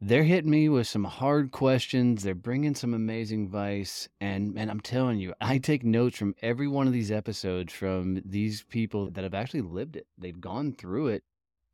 They're hitting me with some hard questions. They're bringing some amazing advice. And, and I'm telling you, I take notes from every one of these episodes from these people that have actually lived it. They've gone through it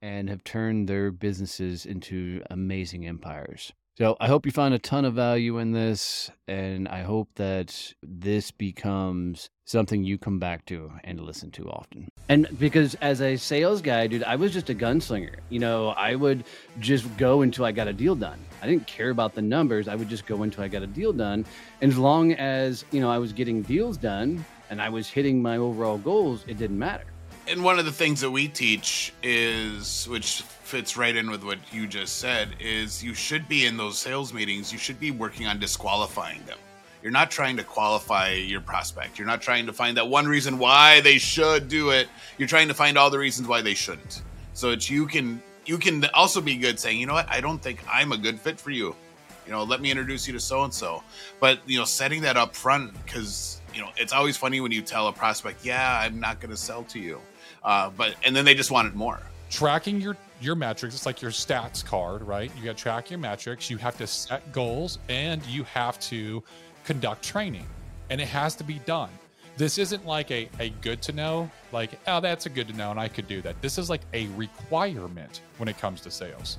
and have turned their businesses into amazing empires. So I hope you find a ton of value in this, and I hope that this becomes something you come back to and listen to often. And because as a sales guy, dude, I was just a gunslinger. You know, I would just go until I got a deal done. I didn't care about the numbers. I would just go until I got a deal done. And as long as, you know, I was getting deals done and I was hitting my overall goals, it didn't matter. And one of the things that we teach is, which fits right in with what you just said, is you should be in those sales meetings, you should be working on disqualifying them. You're not trying to qualify your prospect. You're not trying to find that one reason why they should do it. You're trying to find all the reasons why they shouldn't. So that you can you can also be good saying, you know what, I don't think I'm a good fit for you. You know, let me introduce you to so and so. But you know, setting that up front because you know it's always funny when you tell a prospect, yeah, I'm not going to sell to you uh, but and then they just wanted more. Tracking your your metrics, it's like your stats card, right? You got to track your metrics. You have to set goals, and you have to conduct training, and it has to be done. This isn't like a, a good to know, like, oh, that's a good to know, and I could do that. This is like a requirement when it comes to sales.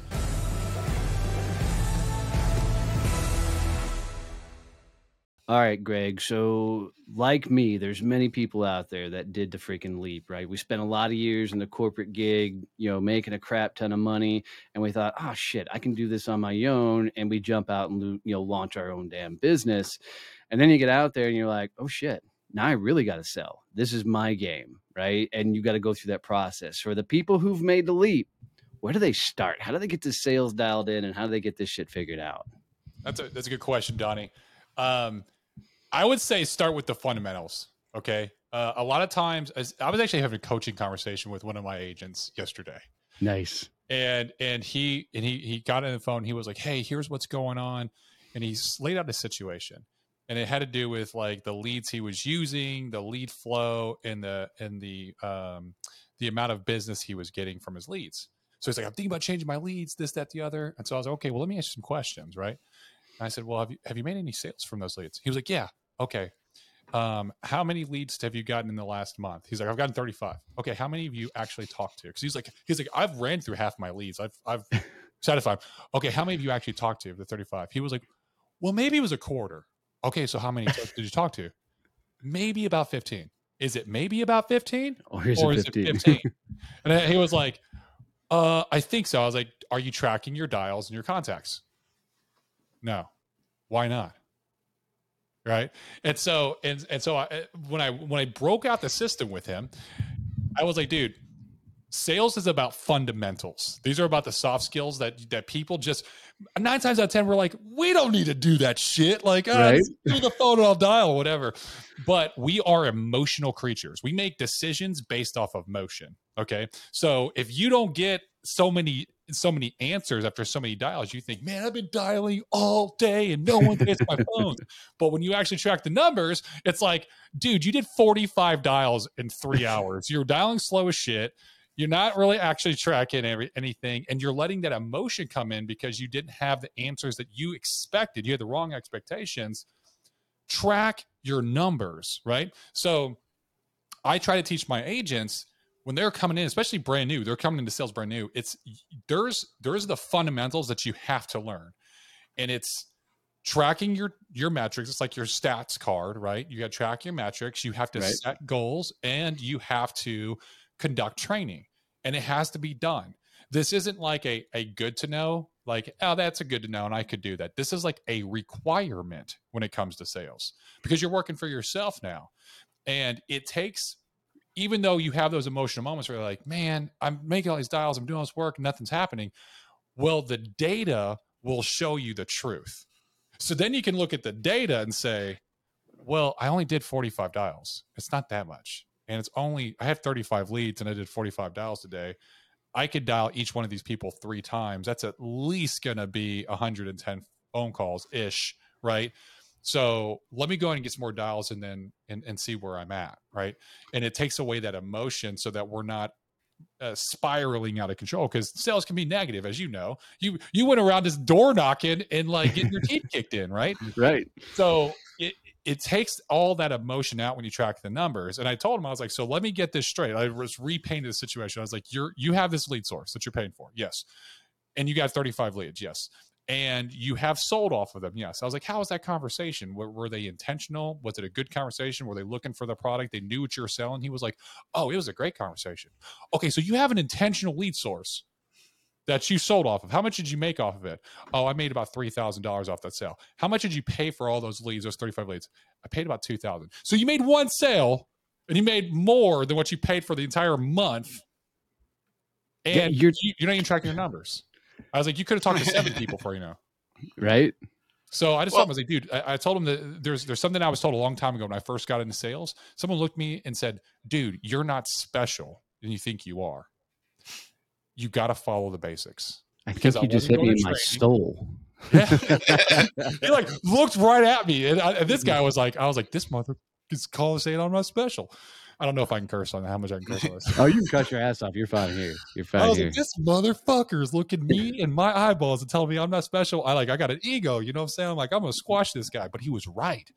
All right, Greg. So, like me, there's many people out there that did the freaking leap, right? We spent a lot of years in the corporate gig, you know, making a crap ton of money, and we thought, oh shit, I can do this on my own, and we jump out and you know launch our own damn business, and then you get out there and you're like, oh shit, now I really got to sell. This is my game, right? And you got to go through that process. For the people who've made the leap, where do they start? How do they get the sales dialed in, and how do they get this shit figured out? That's a that's a good question, Donnie. Um, I would say start with the fundamentals. Okay. Uh, a lot of times, as I was actually having a coaching conversation with one of my agents yesterday. Nice. And and he and he he got on the phone. He was like, "Hey, here's what's going on," and he's laid out a situation, and it had to do with like the leads he was using, the lead flow, and the and the um the amount of business he was getting from his leads. So he's like, "I'm thinking about changing my leads, this, that, the other." And so I was like, "Okay, well, let me ask you some questions, right?" And I said, "Well, have you have you made any sales from those leads?" He was like, "Yeah." Okay um, how many leads have you gotten in the last month? He's like, I've gotten 35. Okay, how many of you actually talked to? Because he's like, he's like, I've ran through half my leads. I've I've satisfied. Okay, how many of you actually talked to the 35? He was like, well, maybe it was a quarter. Okay, so how many did you talk to? Maybe about 15. Is it maybe about 15? Or is, or it, 15? it 15? and he was like, uh, I think so. I was like, are you tracking your dials and your contacts? No. Why not? Right? And so and and so I, when i when i broke out the system with him i was like dude sales is about fundamentals. These are about the soft skills that that people just nine times out of ten we're like we don't need to do that shit. Like oh, right? do the phone and i'll dial whatever. But we are emotional creatures. We make decisions based off of motion okay? So if you don't get so many so many answers after so many dials, you think, man, I've been dialing all day and no one gets my phone. But when you actually track the numbers, it's like, dude, you did 45 dials in three hours. You're dialing slow as shit. You're not really actually tracking every, anything, and you're letting that emotion come in because you didn't have the answers that you expected. You had the wrong expectations. Track your numbers, right? So I try to teach my agents when they're coming in, especially brand new, they're coming into sales brand new. It's there's there's the fundamentals that you have to learn, and it's tracking your your metrics. It's like your stats card right? You got to track your metrics. You have to Right. set goals and you have to conduct training. And it has to be done. This isn't like a, a good to know like oh that's a good to know and i could do that. This is like a requirement when it comes to sales because you're working for yourself now. And it takes even though you have those emotional moments where you're like man i'm making all these dials i'm doing all this work nothing's happening well the data will show you the truth so then you can look at the data and say, well, I only did 45 dials. It's not that much. And it's only, I have 35 leads and I did 45 dials today. I could dial each one of these people three times. That's at least going to be 110 phone calls ish, right? So let me go in and get some more dials and then and, and see where I'm at, right? And it takes away that emotion so that we're not uh, spiraling out of control because sales can be negative, as you know. You you went around this door knocking and like getting your teeth kicked in, right? Right. So it it takes all that emotion out when you track the numbers. And I told him I was like, so let me get this straight. I was repainted the situation. I was like, you're you have this lead source that you're paying for, yes, and you got 35 leads, yes. And you have sold off of them. Yes. I was like, how was that conversation? Were, were they intentional? Was it a good conversation? Were they looking for the product? They knew what you were selling. He was like, oh, it was a great conversation. Okay. So you have an intentional lead source that you sold off of. How much did you make off of it? Oh, I made about three thousand dollars off that sale. How much did you pay for all those leads? Those thirty-five leads. I paid about two thousand. So you made one sale, and you made more than what you paid for the entire month. And Yeah, you're you're- you're not even tracking your numbers. I was like, you could have talked to seven people for you know. Right. So I just Well- told him, I was like, dude, I, I told him that there's there's something I was told a long time ago when I first got into sales. Someone looked at me and said, dude, you're not special and you think you are. You got to follow the basics. I Because think I you just hit me going in my training. soul. he like looked right at me, and, I, and this guy was like, I was like, this mother is calling saying I'm not special. I don't know if I can curse on how much I can curse on this. Oh, you can cut your ass off. You're fine here. You're I fine was here. like, this motherfucker is looking me in my eyeballs and telling me I'm not special. I like, I got an ego, you know what I'm saying? I'm like, I'm gonna squash this guy, but he was right.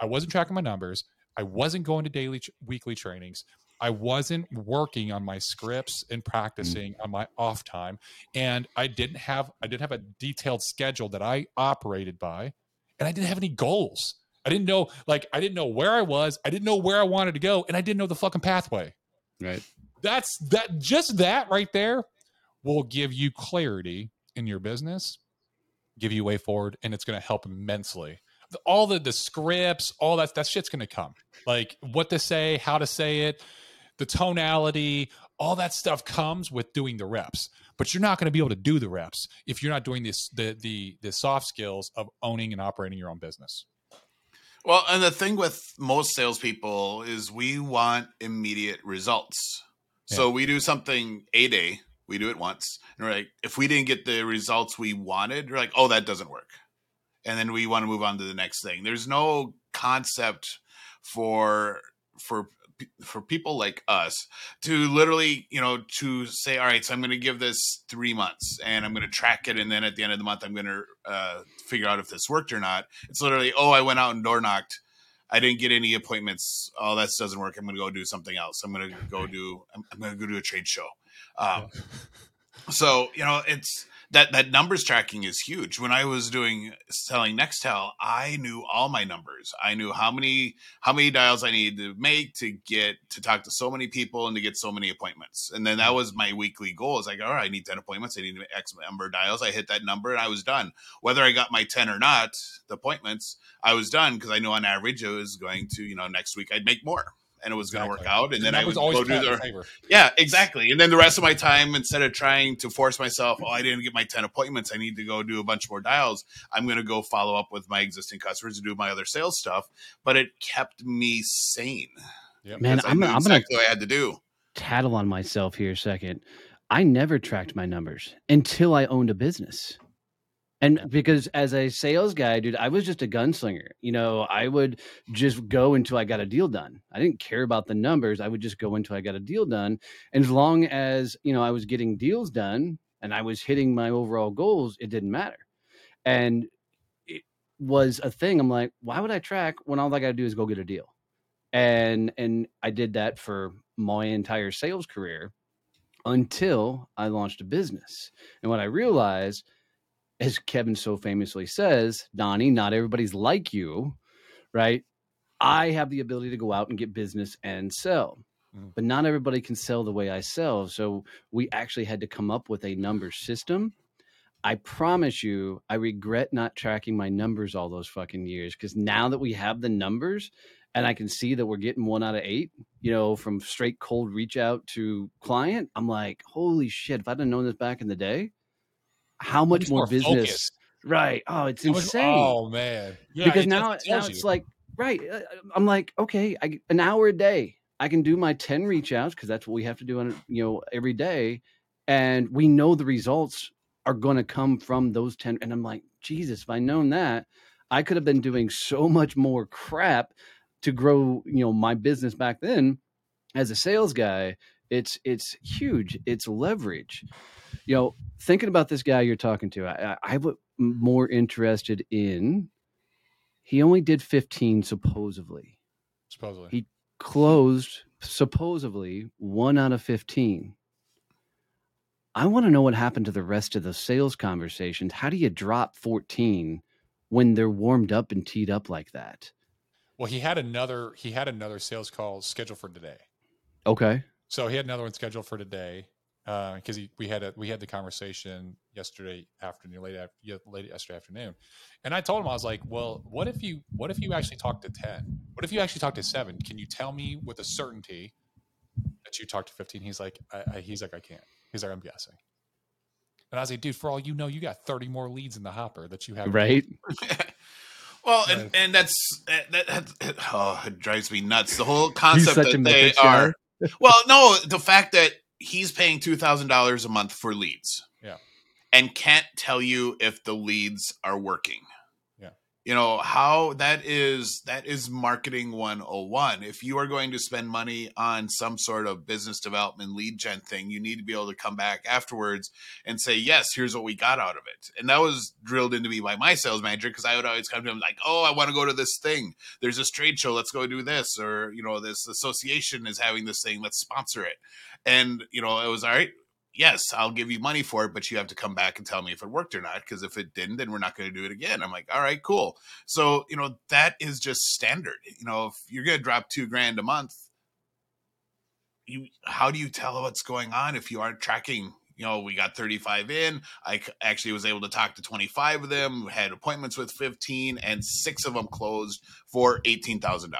I wasn't tracking my numbers. I wasn't going to daily, weekly trainings. I wasn't working on my scripts and mm. practicing on my off time, and I didn't have I didn't have a detailed schedule that I operated by, and I didn't have any goals. I didn't know like I didn't know where I was. I didn't know where I wanted to go, and I didn't know the fucking pathway. Right. that's that just that right there will give you clarity in your business give you a way forward and it's going to help immensely. All the the scripts all that that shit's going to come. Like what to say how to say it the tonality all that stuff comes with doing the reps. But you're not going to be able to do the reps if you're not doing this the the the soft skills of owning and operating your own business Well, and the thing with most salespeople is we want immediate results. So we do something a day, we do it once, and we're like, if we didn't get the results we wanted, we're like, oh, that doesn't work, and then we want to move on to the next thing. There's no concept for for for people like us to literally, you know, to say, all right, so I'm going to give this three months and I'm going to track it. And then at the end of the month, I'm going to uh, figure out if this worked or not. It's literally, oh, I went out and door knocked. I didn't get any appointments. Oh, that doesn't work. I'm going to go do something else. I'm going to go do, I'm, I'm going to go do a trade show. Um, so, you know, it's, that that numbers tracking is huge. When I was doing selling Nextel, I knew all my numbers. I knew how many how many dials I needed to make to get to talk to so many people and to get so many appointments. And then that mm. was my weekly goal. It's like, all right, I need 10 appointments. I need X number of dials. I hit that number and I was done. Whether I got my 10 or not, the appointments, I was done because I knew on average it was going to, you know, next week I'd make more. And it was going to work out, and then I Numbers would always go do the favor. yeah, exactly. And then the rest of my time, instead of trying to force myself, oh, I didn't get my 10 appointments, I need to go do a bunch more dials, I'm going to go follow up with my existing customers and do my other sales stuff. But it kept me sane. Yep. Man, I I'm, knew I'm going to what I had to do. tattle on myself here a second. I never tracked my numbers until I owned a business. And because as a sales guy, dude, I was just a gunslinger. You know, I would just go until I got a deal done. I didn't care about the numbers. I would just go until I got a deal done. And as long as, you know, I was getting deals done and I was hitting my overall goals, it didn't matter. And it was a thing. I'm like, why would I track when all I got to do is go get a deal? And and I did that for my entire sales career until I launched a business. And what I realized as Kevin so famously says, Donnie, not everybody's like you, right? I have the ability to go out and get business and sell, Mm. but not everybody can sell the way I sell. So we actually had to come up with a number system. I promise you, I regret not tracking my numbers all those fucking years because now that we have the numbers and I can see that we're getting one out of eight, you know, from straight cold reach out to client, I'm like, holy shit, if I'd have known this back in the day, how much more, more business? focused. Right. Oh, it's How much- insane Oh man, Yeah, because it now, now it's you. like right uh, i'm like okay I, an hour a day i can do my 10 reach outs because that's what we have to do on you know every day and we know the results are going to come from those 10 and i'm like jesus if i known that i could have been doing so much more crap to grow you know my business back then as a sales guy it's it's huge it's leverage you know thinking about this guy you're talking to i, I i'm more interested in he only did 15 supposedly supposedly. he- closed supposedly one out of 15 i want to know what happened to the rest of the sales conversations how do you drop 14 when they're warmed up and teed up like that well, he had another. He had another sales call scheduled for today. okay So he had another one scheduled for today Uh, because he we had a we had the conversation yesterday afternoon, late af- ye- late yesterday afternoon, and I told him I was like, well, what if you what if you actually talked to ten? What if you actually talked to seven? Can you tell me with a certainty that you talked to fifteen? He's like, I, I, he's like, I can't. He's like, I'm guessing. And I was like, dude, for all you know, you got 30 more leads in the hopper that you have. right well, and, and that's that, that, that- oh, it drives me nuts. The whole concept that they are. Well, no, the fact that he's paying two thousand dollars a month for leads, Yeah. and can't tell you if the leads are working. Yeah. you know how that is that is marketing 101 if you are going to spend money on some sort of business development lead gen thing you need to be able to come back afterwards and say yes here's what we got out of it. And that was drilled into me by my sales manager because i would always come to him like oh i want to go to this thing. There's this trade show. Let's go do this or you know this association is having this thing. Let's sponsor it and you know it was all right yes, I'll give you money for it, but you have to come back and tell me if it worked or not. Because if it didn't, then we're not going to do it again. I'm like, all right, cool. So, you know, that is just standard. You know, if you're going to drop two grand a month, you how do you tell what's going on if you aren't tracking? You know, we got 35 in. i actually was able to talk to 25 of them, had appointments with 15, and six of them closed for $18,000.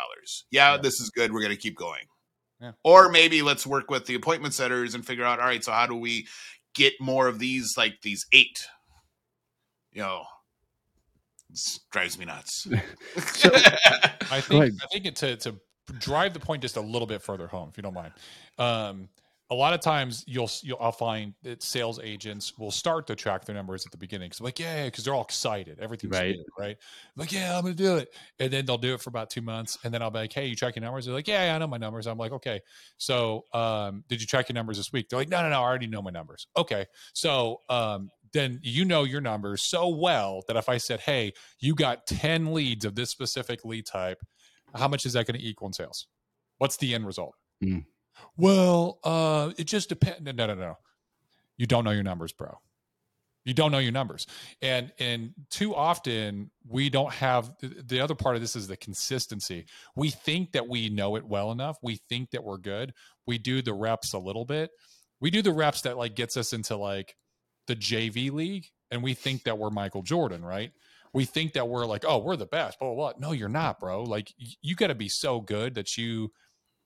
Yeah, Yeah. this is good. We're going to keep going. Yeah. Or maybe let's work with the appointment setters and figure out, all right, so how do we get more of these, like these eight? You know, it drives me nuts. So- I think. I think it, to to drive the point just a little bit further home, if you don't mind. Um, a lot of times you'll, you'll I'll find that sales agents will start to track their numbers at the beginning. So like, yeah, because they're all excited, everything's Right. good, right? Like, yeah, I'm gonna do it, and then they'll do it for about two months, and then I'll be like, hey, you track your numbers? They're like, yeah, yeah, I know my numbers. I'm like, okay, so um, did you track your numbers this week? They're like, no, no, no, I already know my numbers. Okay, so um, then you know your numbers so well that if I said, hey, you got 10 leads of this specific lead type, how much is that going to equal in sales? What's the end result? Mm. Well, uh, it just depends. No, no, no, no. You don't know your numbers, bro. You don't know your numbers. And and too often we don't have the other part of this is the consistency. We think that we know it well enough. We think that we're good. We do the reps a little bit. We do the reps that like gets us into like the JV league and we think that we're Michael Jordan, right? We think that we're like, oh, we're the best. Blah, blah, blah. No, you're not, bro. Like you got to be so good that you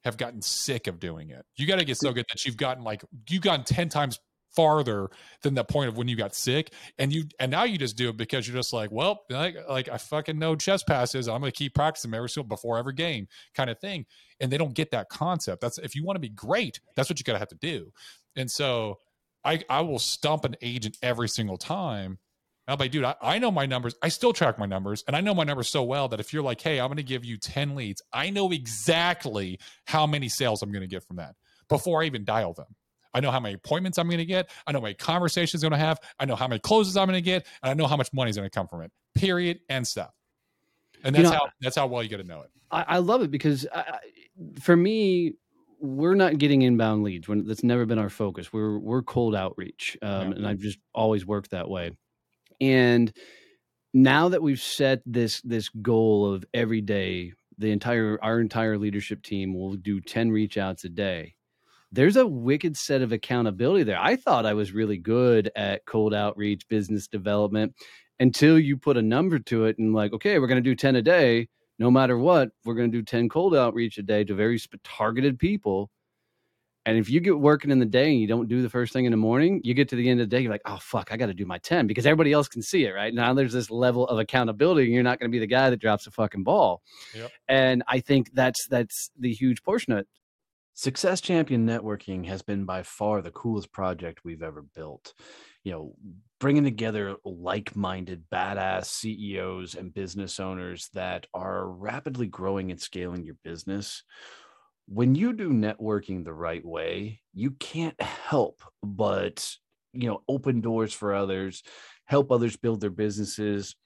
have gotten sick of doing it. You got to get so good that you've gotten like you've gotten 10 times farther than the point of when you got sick and you and now you just do it because you're just like well like, like i fucking know chess passes i'm gonna keep practicing every single before every game kind of thing and they don't get that concept. That's if you want to be great that's what you gotta have to do. And so i i will stump an agent every single time I'll be, dude, I, I know my numbers. I still track my numbers, and I know my numbers so well that if you're like, hey, I'm going to give you 10 leads, I know exactly how many sales I'm going to get from that before I even dial them. I know how many appointments I'm going to get. I know how many conversations I'm going to have. I know how many closes I'm going to get, and I know how much money is going to come from it. Period. And stop. And You that's know, how that's how well you get to know it. I, I love it because I, I, for me, we're not getting inbound leads. When that's never been our focus. We're we're cold outreach, um, Yeah. and I've just always worked that way. And now that we've set this this goal of every day, the entire our entire leadership team will do 10 reach outs a day. There's a wicked set of accountability there. I thought I was really good at cold outreach, business development until you put a number to it and like, okay, we're going to do 10 a day. No matter what, we're going to do 10 cold outreach a day to very targeted people and if you get working in the day and you don't do the first thing in the morning, you get to the end of the day, you're like, oh, fuck, I got to do my 10 because everybody else can see it, right? Now there's this level of accountability and you're not going to be the guy that drops a fucking ball. Yep. And I think that's that's the huge portion of it. Success Champion Networking has been by far the coolest project we've ever built. You know, bringing together like minded, badass CEOs and business owners that are rapidly growing and scaling your business when you do networking the right way, you can't help but you know open doors for others, help others build their businesses,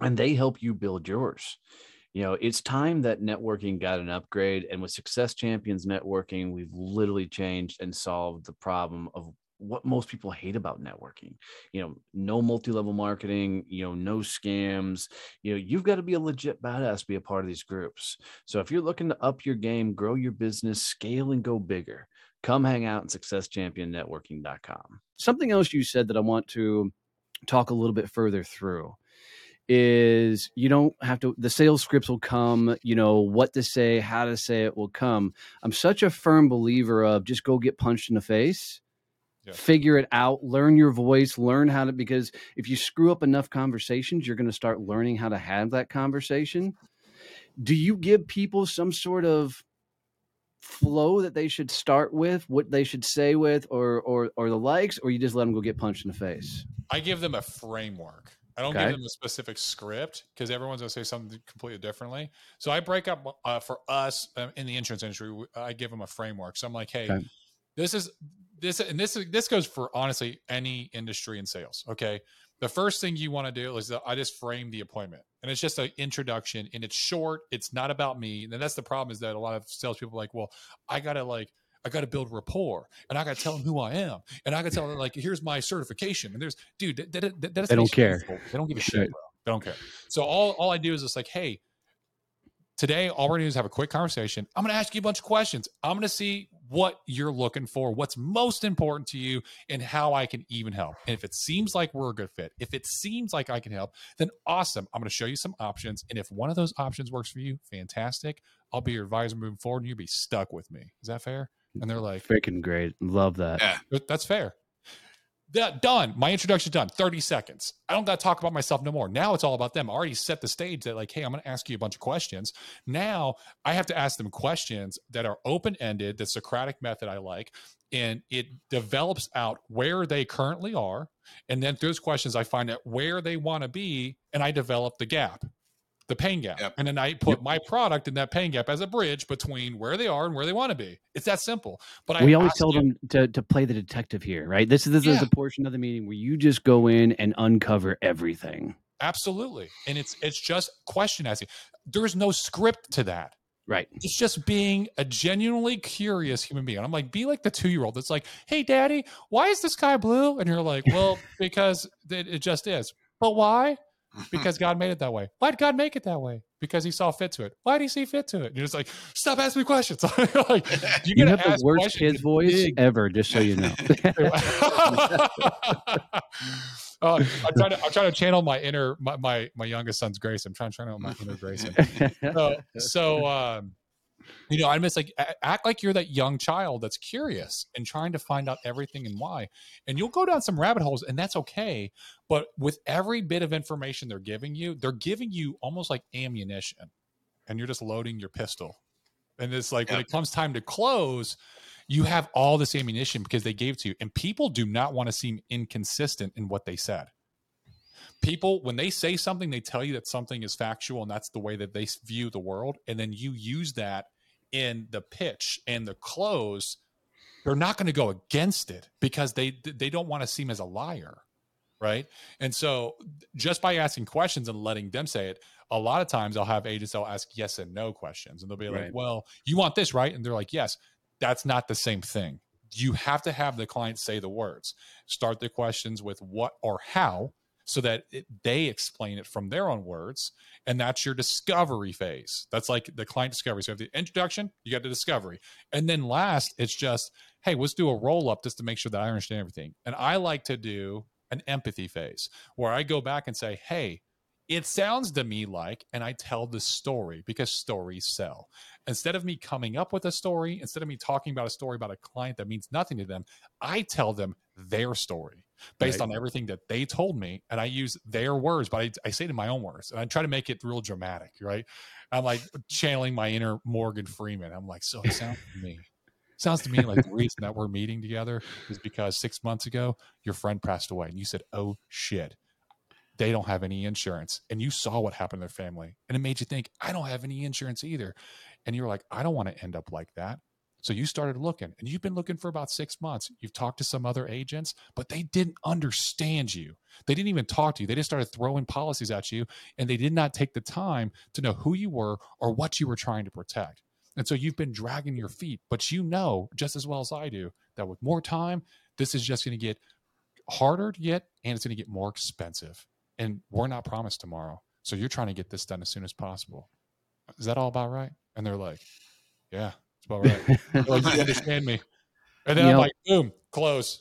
and they help you build yours. You know, it's time that networking got an upgrade. And with Success Champions Networking, we've literally changed and solved the problem of what most people hate about networking. You know no multi-level marketing you know no scams. You know you've got to be a legit badass to be a part of these groups. So if you're looking to up your game grow your business scale and go bigger come hang out at successchampionnetworking.com something else you said that i want to talk a little bit further through is you don't have to the sales scripts will come you know what to say how to say it will come. I'm such a firm believer of just go get punched in the face yeah. figure it out learn your voice learn how to because if you screw up enough conversations you're going to start learning how to have that conversation do you give people some sort of flow that they should start with what they should say with or or or the likes or you just let them go get punched in the face i give them a framework I don't okay. give them a specific script because everyone's going to say something completely differently. So I break up uh, for us um, in the insurance industry. I give them a framework. So I'm like, hey, okay. this is this and this this goes for honestly any industry in sales. Okay, the first thing you want to do is I just frame the appointment, and it's just an introduction, and it's short. It's not about me, and that's the problem is that a lot of salespeople are like, well, I gotta like. I got to build rapport and I got to tell them who I am and I got to tell them like, here's my certification. And there's, dude, that, that, that, that they don't care. They don't give a shit. Bro. They don't care. So all, all I do is just like, Hey, today all we're going to do is have a quick conversation. I'm going to ask you a bunch of questions. I'm going to see what you're looking for, what's most important to you, and how I can even help. And if it seems like we're a good fit, if it seems like I can help, then awesome. I'm going to show you some options. And if one of those options works for you, fantastic. I'll be your advisor moving forward and you'll be stuck with me. Is that fair? And they're like, freaking great. Love that. Yeah. That's fair that done. My introduction done. 30 seconds. I don't got to talk about myself no more. Now it's all about them. I already set the stage that like, hey, I'm going to ask you a bunch of questions. Now I have to ask them questions that are open ended, the Socratic method I like, and it develops out where they currently are. And then through those questions, I find out where they want to be, and I develop the gap the pain gap. Yep. And then I put yep. my product in that pain gap as a bridge between where they are and where they want to be. It's that simple. But we I always tell them to, to play the detective here, right? This is this yeah. is a portion of the meeting where you just go in and uncover everything. Absolutely. And it's it's just question asking. There's no script to that. Right. It's just being a genuinely curious human being. And I'm like, be like the two year old that's like, hey, daddy, why is the sky blue? And you're like, well, because it, it just is. But why? Because God made it that way. Why did God make it that way? Because He saw fit to it. Why did He see fit to it? And you're just like, stop asking me questions. like, you, you have the worst kid's voice big. ever, just so you know. uh, I'm trying to I'm trying to channel my inner my my, my youngest son's grace. I'm trying to channel my inner grace. So so um, you know, I miss like act like you're that young child that's curious and trying to find out everything and why. And you'll go down some rabbit holes, and that's okay. But with every bit of information they're giving you, they're giving you almost like ammunition, and you're just loading your pistol. And it's like yeah. when it comes time to close, you have all this ammunition because they gave it to you. And people do not want to seem inconsistent in what they said people when they say something they tell you that something is factual and that's the way that they view the world and then you use that in the pitch and the close, they're not going to go against it because they they don't want to seem as a liar, right? And so just by asking questions and letting them say it, a lot of times I'll have agents that'll ask yes and no questions, and they'll be right. like, "Well, you want this, right?" And they're like, "Yes." That's not the same thing. You have to have the client say the words. Start the questions with what or how so that it, they explain it from their own words. And that's your discovery phase. That's like the client discovery. So you have the introduction, you got the discovery. And then last, it's just, hey, let's do a roll up just to make sure that I understand everything. And I like to do an empathy phase where I go back and say, hey, it sounds to me like, and I tell the story because stories sell. Instead of me coming up with a story, instead of me talking about a story about a client that means nothing to them, I tell them their story based right. on everything that they told me. And I use their words, but I, I say it in my own words. And I try to make it real dramatic, right? I'm like channeling my inner Morgan Freeman. I'm like, so it sounds to me. Sounds to me like the reason that we're meeting together is because six months ago, your friend passed away and you said, oh shit they don't have any insurance and you saw what happened to their family and it made you think i don't have any insurance either and you're like i don't want to end up like that so you started looking and you've been looking for about six months you've talked to some other agents but they didn't understand you they didn't even talk to you they just started throwing policies at you and they did not take the time to know who you were or what you were trying to protect and so you've been dragging your feet but you know just as well as i do that with more time this is just going to get harder to get and it's going to get more expensive and we're not promised tomorrow. So you're trying to get this done as soon as possible. Is that all about right? And they're like, yeah, it's about right. you understand me. And then you I'm know, like, boom, close.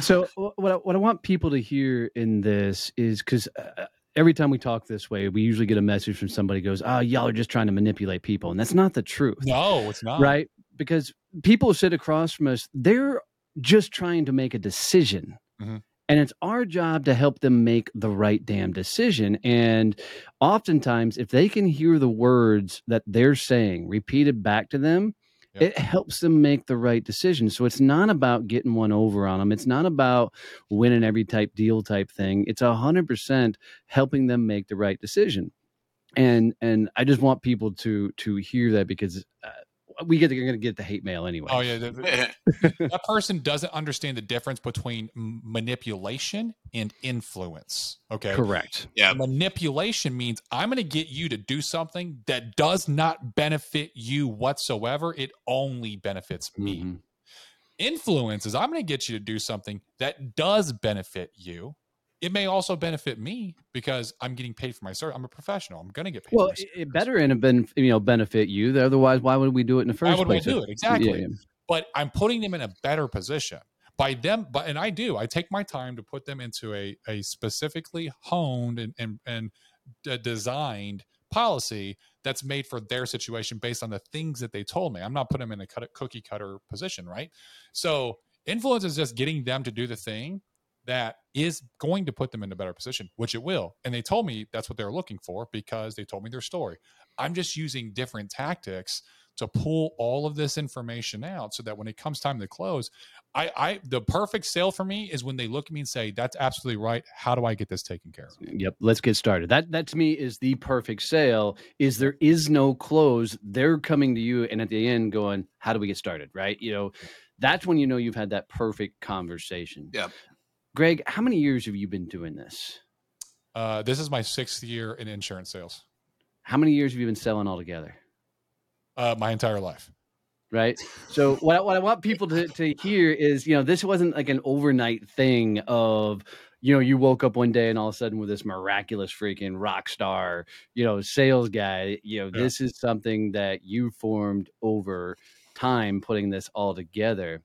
so what I, what I want people to hear in this is because uh, uh, every time we talk this way, we usually get a message from somebody goes, "Oh, y'all are just trying to manipulate people," and that's not the truth. No, it's not. Right? Because people sit across from us, they're just trying to make a decision. Mm-hmm. And it's our job to help them make the right damn decision. And oftentimes, if they can hear the words that they're saying repeated back to them, yep. it helps them make the right decision. So it's not about getting one over on them. It's not about winning every type deal type thing. It's a hundred percent helping them make the right decision. And and I just want people to to hear that because uh, we get going to get the hate mail anyway. Oh yeah, that person doesn't understand the difference between manipulation and influence. Okay, correct. Yeah, manipulation means I'm going to get you to do something that does not benefit you whatsoever. It only benefits me. Mm-hmm. Influence is I'm going to get you to do something that does benefit you it may also benefit me because I'm getting paid for my service. I'm a professional. I'm going to get paid. Well, it better and ben, you know benefit you. Otherwise, why would we do it in the first why would place? we do it exactly? Yeah, yeah. But I'm putting them in a better position by them. But and I do. I take my time to put them into a a specifically honed and and and d- designed policy that's made for their situation based on the things that they told me. I'm not putting them in a cookie cutter position, right? So influence is just getting them to do the thing that is going to put them in a better position, which it will. And they told me that's what they're looking for because they told me their story. I'm just using different tactics to pull all of this information out so that when it comes time to close, I, I the perfect sale for me is when they look at me and say, That's absolutely right. How do I get this taken care of? Yep. Let's get started. That that to me is the perfect sale. Is there is no close. They're coming to you and at the end going, How do we get started? Right. You know, that's when you know you've had that perfect conversation. Yeah. Greg, how many years have you been doing this? Uh, this is my sixth year in insurance sales. How many years have you been selling altogether? Uh, my entire life. Right. So what I, what I want people to, to hear is, you know, this wasn't like an overnight thing of, you know, you woke up one day and all of a sudden with this miraculous freaking rock star, you know, sales guy. You know, yeah. this is something that you formed over time putting this all together.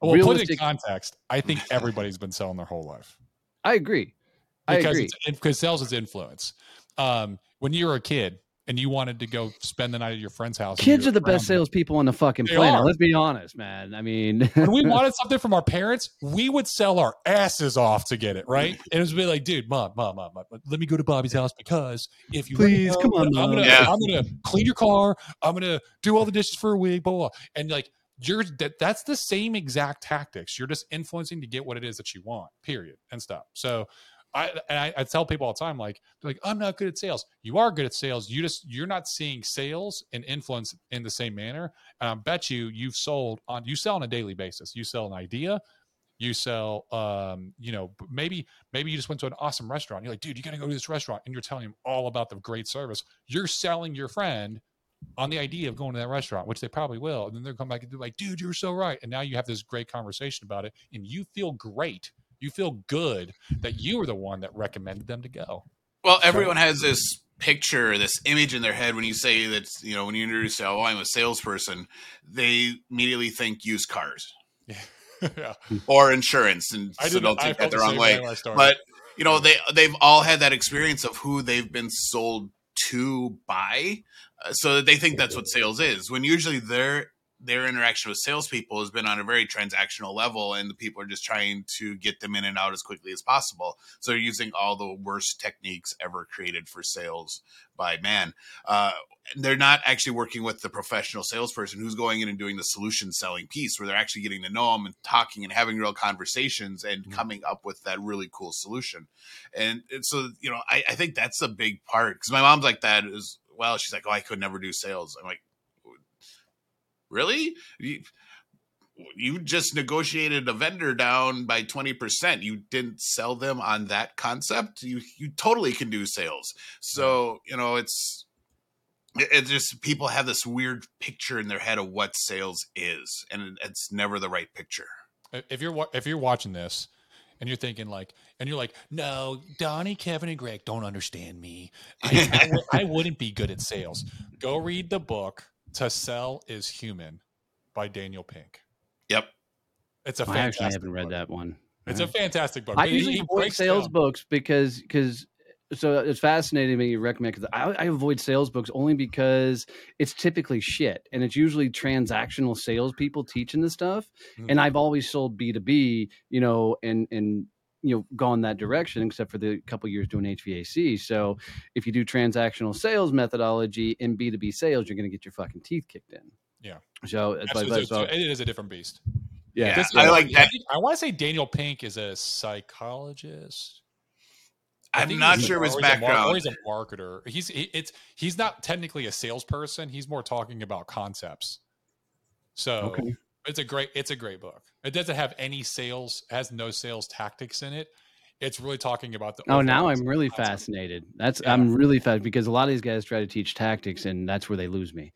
Well, Realistic- put it in context. I think everybody's been selling their whole life. I agree. I agree. It's, because sales is influence. Um, when you were a kid and you wanted to go spend the night at your friend's house, kids are the best salespeople on the fucking they planet. Are. Let's be honest, man. I mean, when we wanted something from our parents, we would sell our asses off to get it, right? And it was be like, dude, mom, mom, mom, mom, let me go to Bobby's house because if you please come on, I'm gonna, yeah. I'm gonna clean your car, I'm gonna do all the dishes for a week, blah, blah, blah. and like you're that that's the same exact tactics. You're just influencing to get what it is that you want. Period. And stop. So I, I, I tell people all the time, like, like I'm not good at sales. You are good at sales. You just you're not seeing sales and influence in the same manner. And I bet you you've sold on you sell on a daily basis. You sell an idea. You sell, um, you know, maybe maybe you just went to an awesome restaurant. You're like, dude, you got to go to this restaurant, and you're telling them all about the great service. You're selling your friend on the idea of going to that restaurant, which they probably will. And then they'll come back and be like, dude, you're so right. And now you have this great conversation about it and you feel great You feel good that you were the one that recommended them to go. Well, everyone has this picture, this image in their head when you say that, you know, when you introduce, oh, I'm a salesperson, they immediately think used cars yeah. or insurance. And I so don't take that the wrong way. when I started. But, you know, they, they've all had that experience of who they've been sold to buy. Uh, so that they think that's what sales is. When usually their their interaction with salespeople has been on a very transactional level, and the people are just trying to get them in and out as quickly as possible. So they're using all the worst techniques ever created for sales by man. Uh, they're not actually working with the professional salesperson who's going in and doing the solution selling piece, where they're actually getting to know them and talking and having real conversations and Mhm. coming up with that really cool solution. And, and so, you know, I, I think that's a big part because my mom's like that is well, she's like, oh, I could never do sales. I'm like, really? You, you just negotiated a vendor down by 20%. You didn't sell them on that concept. You you totally can do sales. So, you know, it's it, it just people have this weird picture in their head of what sales is and it's never the right picture. if you're if you're watching this and you're thinking like and you're like no donnie kevin and greg don't understand me I, I, I wouldn't be good at sales go read the book to sell is human by daniel pink Yep. it's a I actually fantastic haven't read that one. it's a fantastic book I usually avoid sales down- books because because so it's fascinating that you recommend because I, I avoid sales books only because it's typically shit and it's usually transactional salespeople teaching the stuff Mhm. and I've always sold B two B you know and and you know gone that direction except for the couple years doing HVAC so if you do transactional sales methodology in B two B sales you're going to get your fucking teeth kicked in Yeah. so it's like Absolutely. so, it is a different beast Yeah. This- I like that. think- i want to say daniel pink is a psychologist I I'm not he's a- sure of his or he's a mar- he's a marketer. He's he, it's he's not technically a salesperson. He's more talking about concepts. So Okay. It's a great it's a great book. It doesn't have any sales, has no sales tactics in it. It's really talking about the. Oh, now I'm really concept. fascinated. That's Yeah. I'm really fascinated because a lot of these guys try to teach tactics, and that's where they lose me.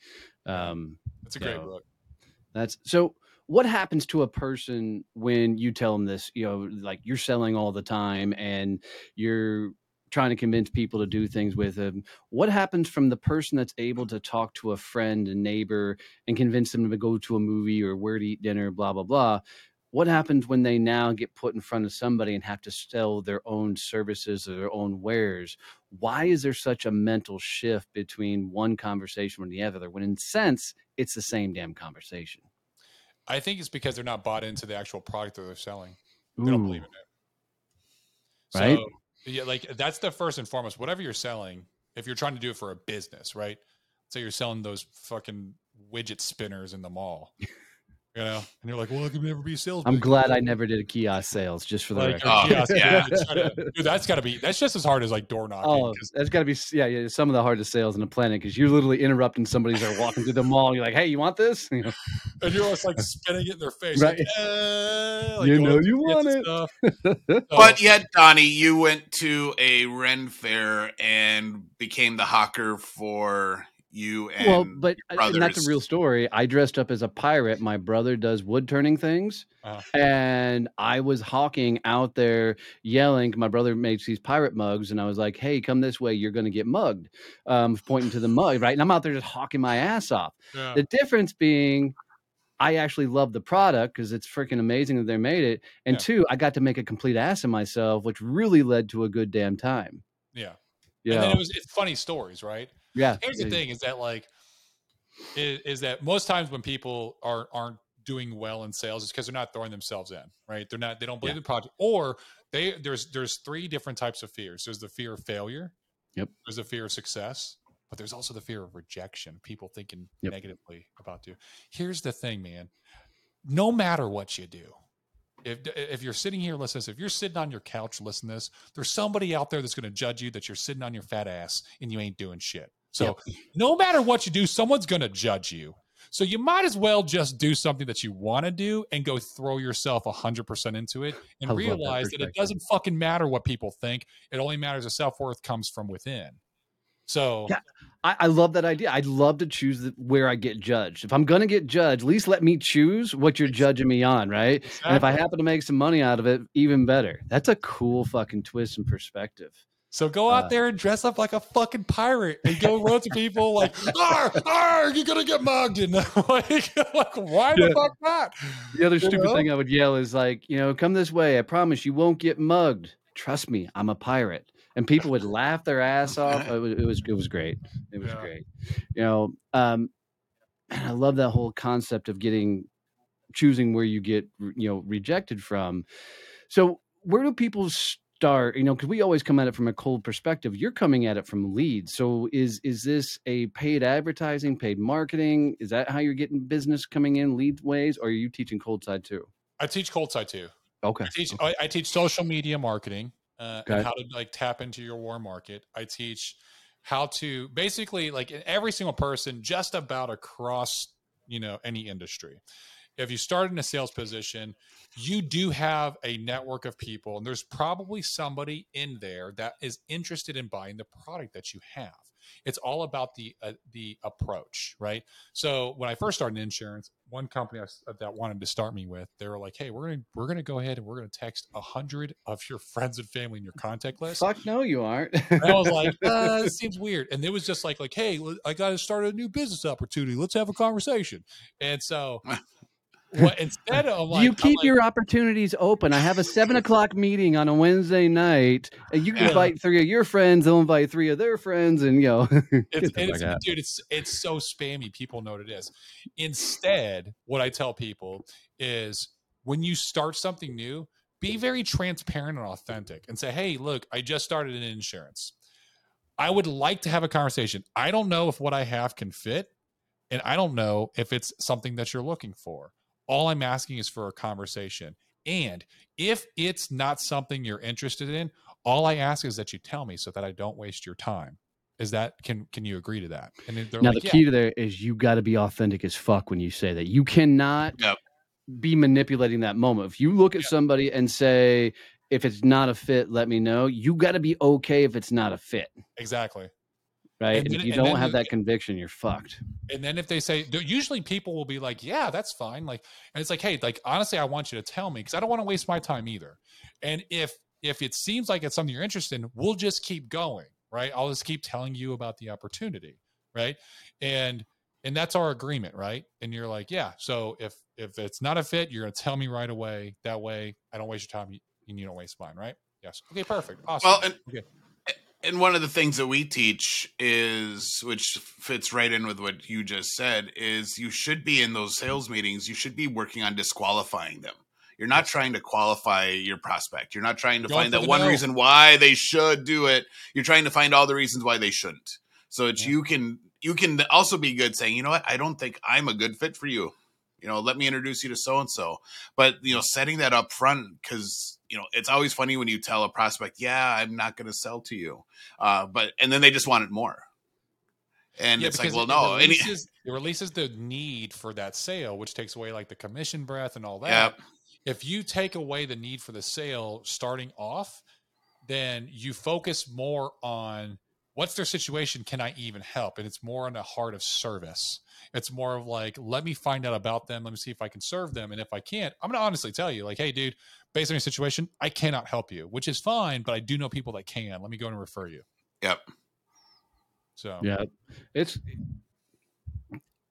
Um, It's a great book. that's so. What happens to a person when you tell them this? You know, like you're selling all the time, and you're trying to convince people to do things with them. What happens from the person that's able to talk to a friend and neighbor and convince them to go to a movie or where to eat dinner, blah blah blah? What happens when they now get put in front of somebody and have to sell their own services or their own wares? Why is there such a mental shift between one conversation and the other when, in sense, it's the same damn conversation? I think it's because they're not bought into the actual product that they're selling. They don't believe in it. Right. Yeah, like that's the first and foremost. Whatever you're selling, if you're trying to do it for a business, right? So you're selling those fucking widget spinners in the mall. You know, and you're like, well, I could never be a salesman. I'm glad I never did a kiosk sales, just for the Like, record. Oh, kiosk, yeah. to- dude, that's got to be. That's just as hard as like door knocking. Oh, 'cause- that's got to be yeah, yeah. Some of the hardest sales on the planet because you're literally interrupting somebody as they're walking through the mall. You're like, "Hey, you want this?" You know, and you're almost like spinning it in their face. Right. Like, eh, like You know you want it. stuff. So, But yet, Donnie, you went to a Ren fair and became the hawker for you and well, but uh, and that's brothers. a real story. I dressed up as a pirate. My brother does wood turning things, Uh-huh. and I was hawking out there, yelling. My brother makes these pirate mugs, and I was like, "Hey, come this way. You're going to get mugged." Um, pointing to the mug, right? And I'm out there just hawking my ass off. yeah. The difference being, I actually love the product because it's freaking amazing that they made it. And Yeah. two, I got to make a complete ass of myself, which really led to a good damn time. yeah. Yeah, And then it was it's funny stories, right? Yeah. Here's the thing: is that like, is, is that most times when people are aren't doing well in sales, it's because they're not throwing themselves in, right? They're not they don't believe Yeah. the project, or they there's there's three different types of fears. There's the fear of failure. Yep. There's the fear of success, but there's also the fear of rejection. People thinking Yep. negatively about you. Here's the thing, man. No matter what you do, if if you're sitting here listening, if you're sitting on your couch listening to this, there's somebody out there that's going to judge you that you're sitting on your fat ass and you ain't doing shit. So no matter what you do, someone's going to judge you. So you might as well just do something that you want to do and go throw yourself 100% into it and I love that realize that, it doesn't fucking matter what people think. It only matters if self-worth comes from within. So Yeah. I, I love that idea. I'd love to choose the, where I get judged. If I'm going to get judged, at least let me choose what you're judging me on, right? Exactly. And if I happen to make some money out of it, even better. That's a cool fucking twist and perspective. So go out Uh, there and dress up like a fucking pirate and go run to people like, "Arr, arr, you're gonna get mugged," and like, like why the fuck not? The other You stupid know? thing I would yell is like, you know, come this way. I promise you won't get mugged. Trust me, I'm a pirate. And people would laugh their ass off. It was, it was, it was great. It was Yeah. great. You know, um, and I love that whole concept of getting, choosing where you get, you know, rejected from. So where do people start? You know, because we always come at it from a cold perspective. You're coming at it from leads. So is is this a paid advertising, paid marketing? Is that how you're getting business coming in lead ways, or are you teaching cold side too? I teach cold side too. Okay. I teach I, I teach social media marketing uh, Okay. and how to like tap into your warm market. I teach how to basically like every single person just about across you know any industry. If you start in a sales position, you do have a network of people, and there's probably somebody in there that is interested in buying the product that you have. It's all about the uh, the approach, right? So when I first started in insurance, one company I s- that wanted to start me with, they were like, "Hey, we're gonna we're gonna go ahead and we're gonna text a hundred of your friends and family in your contact list." Fuck no, you aren't. And I was like, uh, "This seems weird," and it was just like, "Like, hey, I got to start a new business opportunity. Let's have a conversation." And so, what instead of like, you keep like, your opportunities open. I have a seven o'clock meeting on a Wednesday night, and you can Yeah. invite three of your friends. They'll invite three of their friends, and you know, it's, and it's out. dude it's it's so spammy people know what it is instead what i tell people is when you start something new be very transparent and authentic and say hey look i just started in insurance i would like to have a conversation i don't know if what i have can fit and i don't know if it's something that you're looking for all i'm asking is for a conversation and if it's not something you're interested in all i ask is that you tell me so that i don't waste your time is that can can you agree to that and Now like the yeah. key to there is you got to be authentic as fuck when you say that. You cannot Yep. be manipulating that moment. If you look at Yeah. somebody and say, "If it's not a fit, let me know," you got to be okay if it's not a fit, exactly right? And And, then- if you and don't have the- that conviction, you're fucked. and then if they say usually people will be like yeah that's fine. Like and it's like hey like honestly i want you to tell me because i don't want to waste my time either. And if if it seems like it's something you're interested in we'll just keep going right? I'll just keep telling you about the opportunity right? And and that's our agreement right? And you're like yeah so if if it's not a fit you're going to tell me right away. That way i don't waste your time and you don't waste mine right? Yes. Okay perfect. Awesome. Well, and okay. And one of the things that we teach is which fits right in with what you just said is you should be in those sales meetings you should be working on disqualifying them. You're not trying to qualify your prospect. You're not trying to find that one no. reason why they should do it. You're trying to find all the reasons why they shouldn't. So it's Yeah. you can you can also be good saying you know what? I don't think i'm a good fit for you you know let me introduce you to so and so but you know setting that up front because you know it's always funny when you tell a prospect yeah i'm not going to sell to you uh, but and then they just want it more and Yeah, it's like well it- no releases, it releases the need for that sale, which takes away like the commission breath and all that. Yep. If you take away the need for the sale starting off, then you focus more on what's their situation? Can i even help? And it's more on the heart of service. It's more of like let me find out about them. Let me see if i can serve them. And if i can't i'm going to honestly tell you like hey dude based on your situation i cannot help you which is fine but i do know people that can. Let me go and refer you. Yep. so. Yeah, it's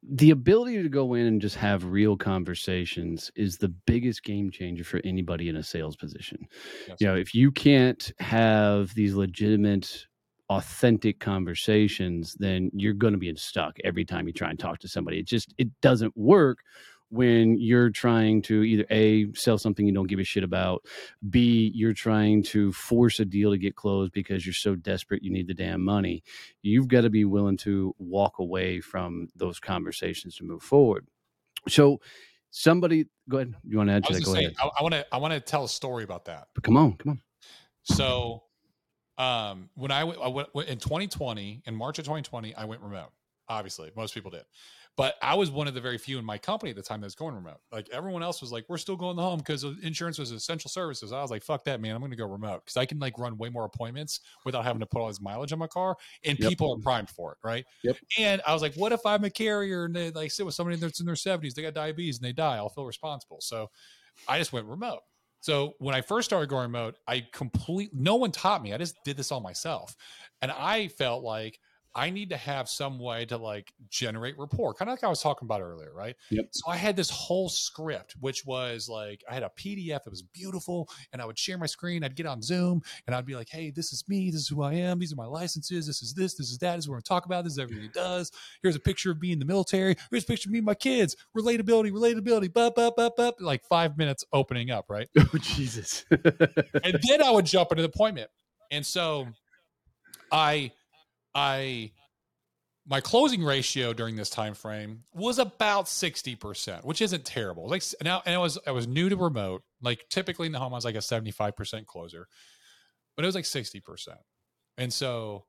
the ability to go in and just have real conversations is the biggest game changer for anybody in a sales position. yes. You know, if you can't have these legitimate, authentic conversations, then you're going to be stuck every time you try and talk to somebody. It just it doesn't work when you're trying to either a sell something you don't give a shit about b you're trying to force a deal to get closed because you're so desperate you need the damn money. You've got to be willing to walk away from those conversations to move forward. So somebody go ahead. You want to add to that? go gonna ahead. I want to I want to tell a story about that. but come on come on. So, um, when I, w- I went in 2020, in March of 2020, I went remote. Obviously, most people did, But I was one of the very few in my company at the time that was going remote. Like everyone else was like, we're still going home because insurance was essential services. I was like, fuck that, man. I'm going to go remote because I can like run way more appointments without having to put all this mileage on my car, and Yep. people are primed for it, right? Yep. And I was like, what if I'm a carrier and they like sit with somebody that's in their 70s, they got diabetes and they die? I'll feel responsible. So I just went remote. So when I first started going remote, I completely no one taught me. I just did this all myself. And I felt like I need to have some way to like generate rapport, kind of like I was talking about earlier, right? Yep. So I had this whole script, which was like I had a PDF. It was beautiful, and I would share my screen. I'd get on Zoom, and I'd be like, "Hey, this is me. This is who I am. These are my licenses. This is this. This is that. This is what gonna talk about. This is everything he does. Here's a picture of me in the military. Here's a picture of me and my kids. Relatability, relatability. Bup, bup, bup, bup. Like five minutes opening up, right? oh Jesus. and then I would jump into the appointment. And so I I my closing ratio during this time frame was about 60%, which isn't terrible. Like now and I was I was new to remote. Like typically in the home I was like a 75% closer. But it was like 60%. And so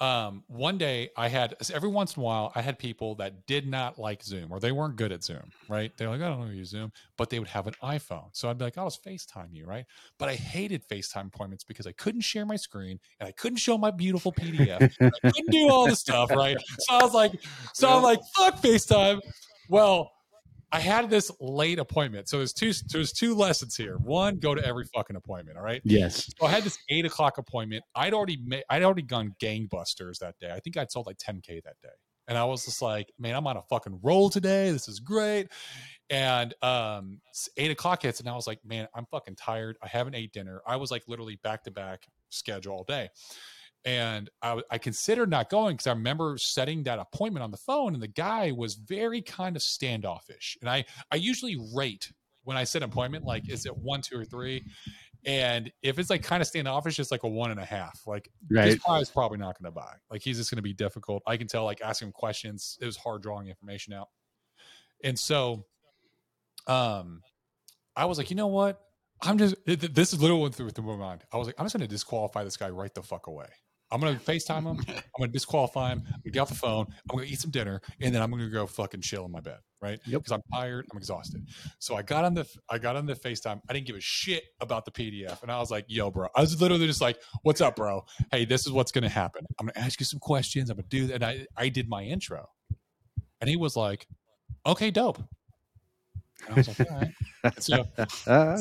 um one day i had every once in a while i had people that did not like zoom or they weren't good at zoom right? They're like i don't know how to use zoom but they would have an iphone. So i'd be like i'll just facetime you right? But i hated facetime appointments because i couldn't share my screen and i couldn't show my beautiful pdf i couldn't do all the stuff right? So i was like so i'm like fuck facetime. Well I had this late appointment. So there's two there's two lessons here. One, go to every fucking appointment. All right. yes. So I had this eight o'clock appointment. I'd already made, I'd already gone gangbusters that day. I think I'd sold like 10k that day, and I was just like, man, I'm on a fucking roll today. This is great. And um, eight o'clock hits, and I was like, man, I'm fucking tired. I haven't ate dinner. I was like literally back to back schedule all day. And I considered not going because I remember setting that appointment on the phone, and the guy was very kind of standoffish. And I, I usually rate when I set an appointment, like, is it one, two, or three? And if it's like kind of standoffish, it's like a one and a half. Like this Right. guy is probably not going to buy. Like he's just going to be difficult. I can tell. Like asking him questions, it was hard drawing information out. And so, um, I was like, you know what? I'm just. th- th- This is literally went through through my mind. I was like, I'm just going to disqualify this guy right the fuck away. I'm going to Facetime him. I'm going to disqualify him. I'm to get off the phone. I'm going to eat some dinner, and then I'm going to go fucking chill in my bed, right? Yep. Because I'm tired. I'm exhausted. So I got on the I got on the Facetime. I didn't give a shit about the PDF, and I was like, "Yo, bro." I was literally just like, "What's up, bro? Hey, this is what's going to happen. I'm going to ask you some questions. I'm going to do that." And I I did my intro, and he was like, "Okay, dope." And I was like, "All right." So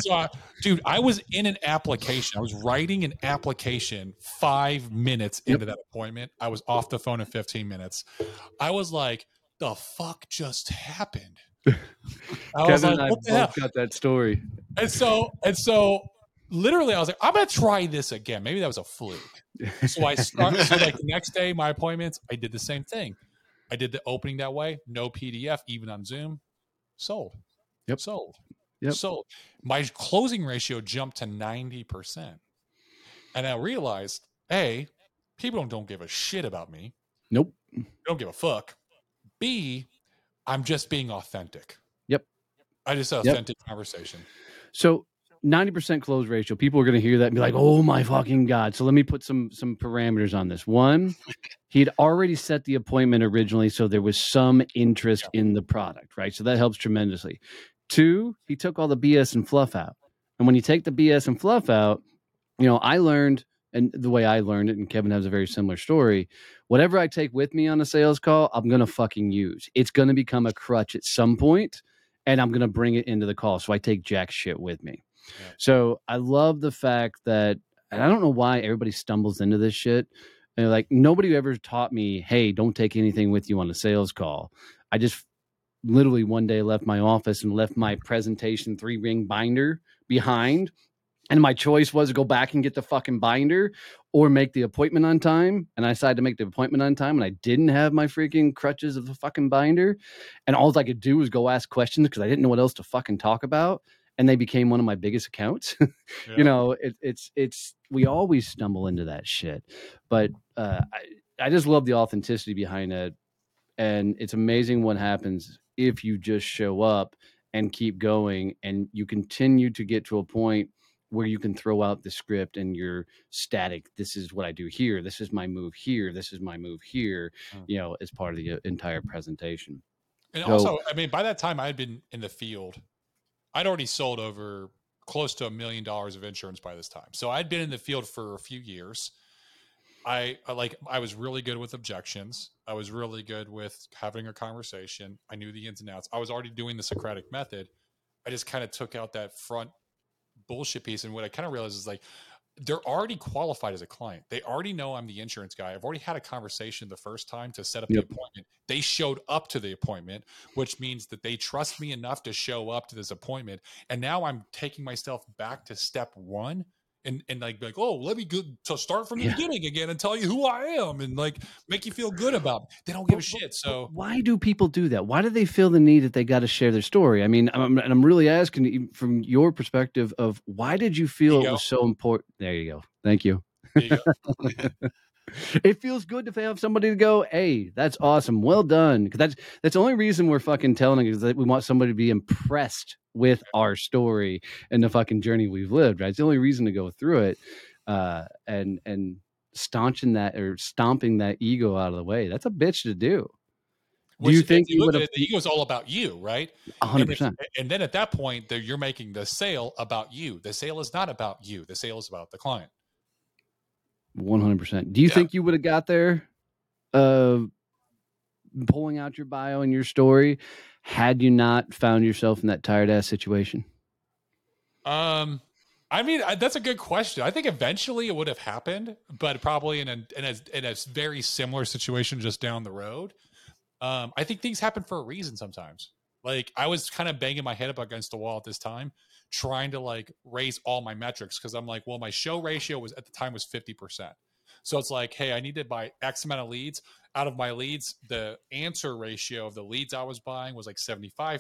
so, I, dude, I was in an application. I was writing an application five minutes Yep. into that appointment. I was off the phone in 15 minutes. I was like, the fuck just happened? I was Kevin like, and I hell? both got that story. And so, and so, literally, I was like, I'm gonna try this again. Maybe that was a fluke. So I started. so like the next day, my appointments, I did the same thing. I did the opening that way, no PDF, even on Zoom. Sold. Yep. Sold. Yep. Sold. My closing ratio jumped to 90%. And I realized, A, people don't, don't give a shit about me. Nope. They don't give a fuck. B, I'm just being authentic. Yep. I just Yep. authentic conversation. So 90% close ratio. People are going to hear that and be like, "Oh my fucking god." So let me put some some parameters on this. One, he'd already set the appointment originally, so there was some interest in the product, right? So that helps tremendously. Two, he took all the BS and fluff out. And when you take the BS and fluff out, you know, I learned and the way I learned it, and Kevin has a very similar story. Whatever I take with me on a sales call, I'm gonna fucking use. It's gonna become a crutch at some point, and I'm gonna bring it into the call. So I take jack shit with me. Yeah. So I love the fact that, and I don't know why everybody stumbles into this shit. And like nobody ever taught me, hey, don't take anything with you on a sales call. I just literally one day left my office and left my presentation three ring binder behind. And my choice was to go back and get the fucking binder or make the appointment on time. And I decided to make the appointment on time and I didn't have my freaking crutches of the fucking binder. And all I could do was go ask questions because I didn't know what else to fucking talk about. And they became one of my biggest accounts. Yeah. you know, it, it's, it's, we always stumble into that shit. But uh, I, I just love the authenticity behind it. And it's amazing what happens if you just show up and keep going and you continue to get to a point where you can throw out the script and you're static. This is what I do here. This is my move here. This is my move here, Mm. you know, as part of the entire presentation. And So- also, I mean, by that time I had been in the field. I'd already sold over close to a million dollars of insurance by this time. So I'd been in the field for a few years. I, I like I was really good with objections. I was really good with having a conversation. I knew the ins and outs. I was already doing the Socratic method. I just kind of took out that front bullshit piece. And what I kind of realized is like they're already qualified as a client. They already know I'm the insurance guy. I've already had a conversation the first time to set up Yep. the appointment. They showed up to the appointment, which means that they trust me enough to show up to this appointment. And now I'm taking myself back to step one and, and like, be like, oh, let me go to start from the Yeah. beginning again and tell you who I am and like make you feel good about me. They don't give a But- but- shit. So why do people do that? Why do they feel the need that they got to share their story? I mean, I'm, and I'm really asking from your perspective of why did you feel it Ego. was so important? There you go. Thank you. you go. it feels good to have somebody to go, hey, that's awesome, well done. Because that's that's the only reason we're fucking telling it is that we want somebody to be impressed with our story and the fucking journey we've lived. Right? It's the only reason to go through it, uh, and and staunching that or stomping that ego out of the way. That's a bitch to do. Do Which, you think you look would at have it, the ego is all about you, right? hundred percent? And then at that point, you're making the sale about you. The sale is not about you. The sale is about the client. One hundred percent. Do you Yeah. think you would have got there, uh, pulling out your bio and your story, had you not found yourself in that tired ass situation? Um, I mean, I- that's a good question. I think eventually it would have happened, but probably in a in a in a very similar situation just down the road. Um, I think things happen for a reason sometimes. Like I was kind of banging my head up against the wall at this time, trying to like raise all my metrics because I'm like, well, my show ratio was at the time was fifty percent. So it's like, hey, I need to buy X amount of leads. Out of my leads, the answer ratio of the leads I was buying was like 75%.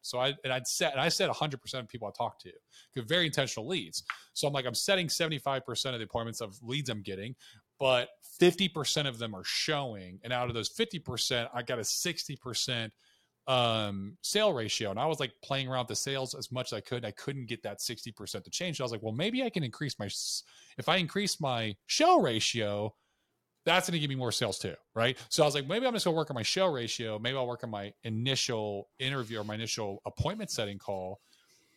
So I and I'd set and I said 100% of people I talked to. Good, very intentional leads. So I'm like, I'm setting 75% of the appointments of leads I'm getting, but 50% of them are showing. And out of those 50%, I got a 60% um sale ratio. And I was like playing around with the sales as much as I could. I couldn't get that 60% to change. So I was like, well, maybe I can increase my if I increase my show ratio, that's going to give me more sales too, right? So I was like, maybe I'm just going to work on my show ratio. Maybe I'll work on my initial interview or my initial appointment setting call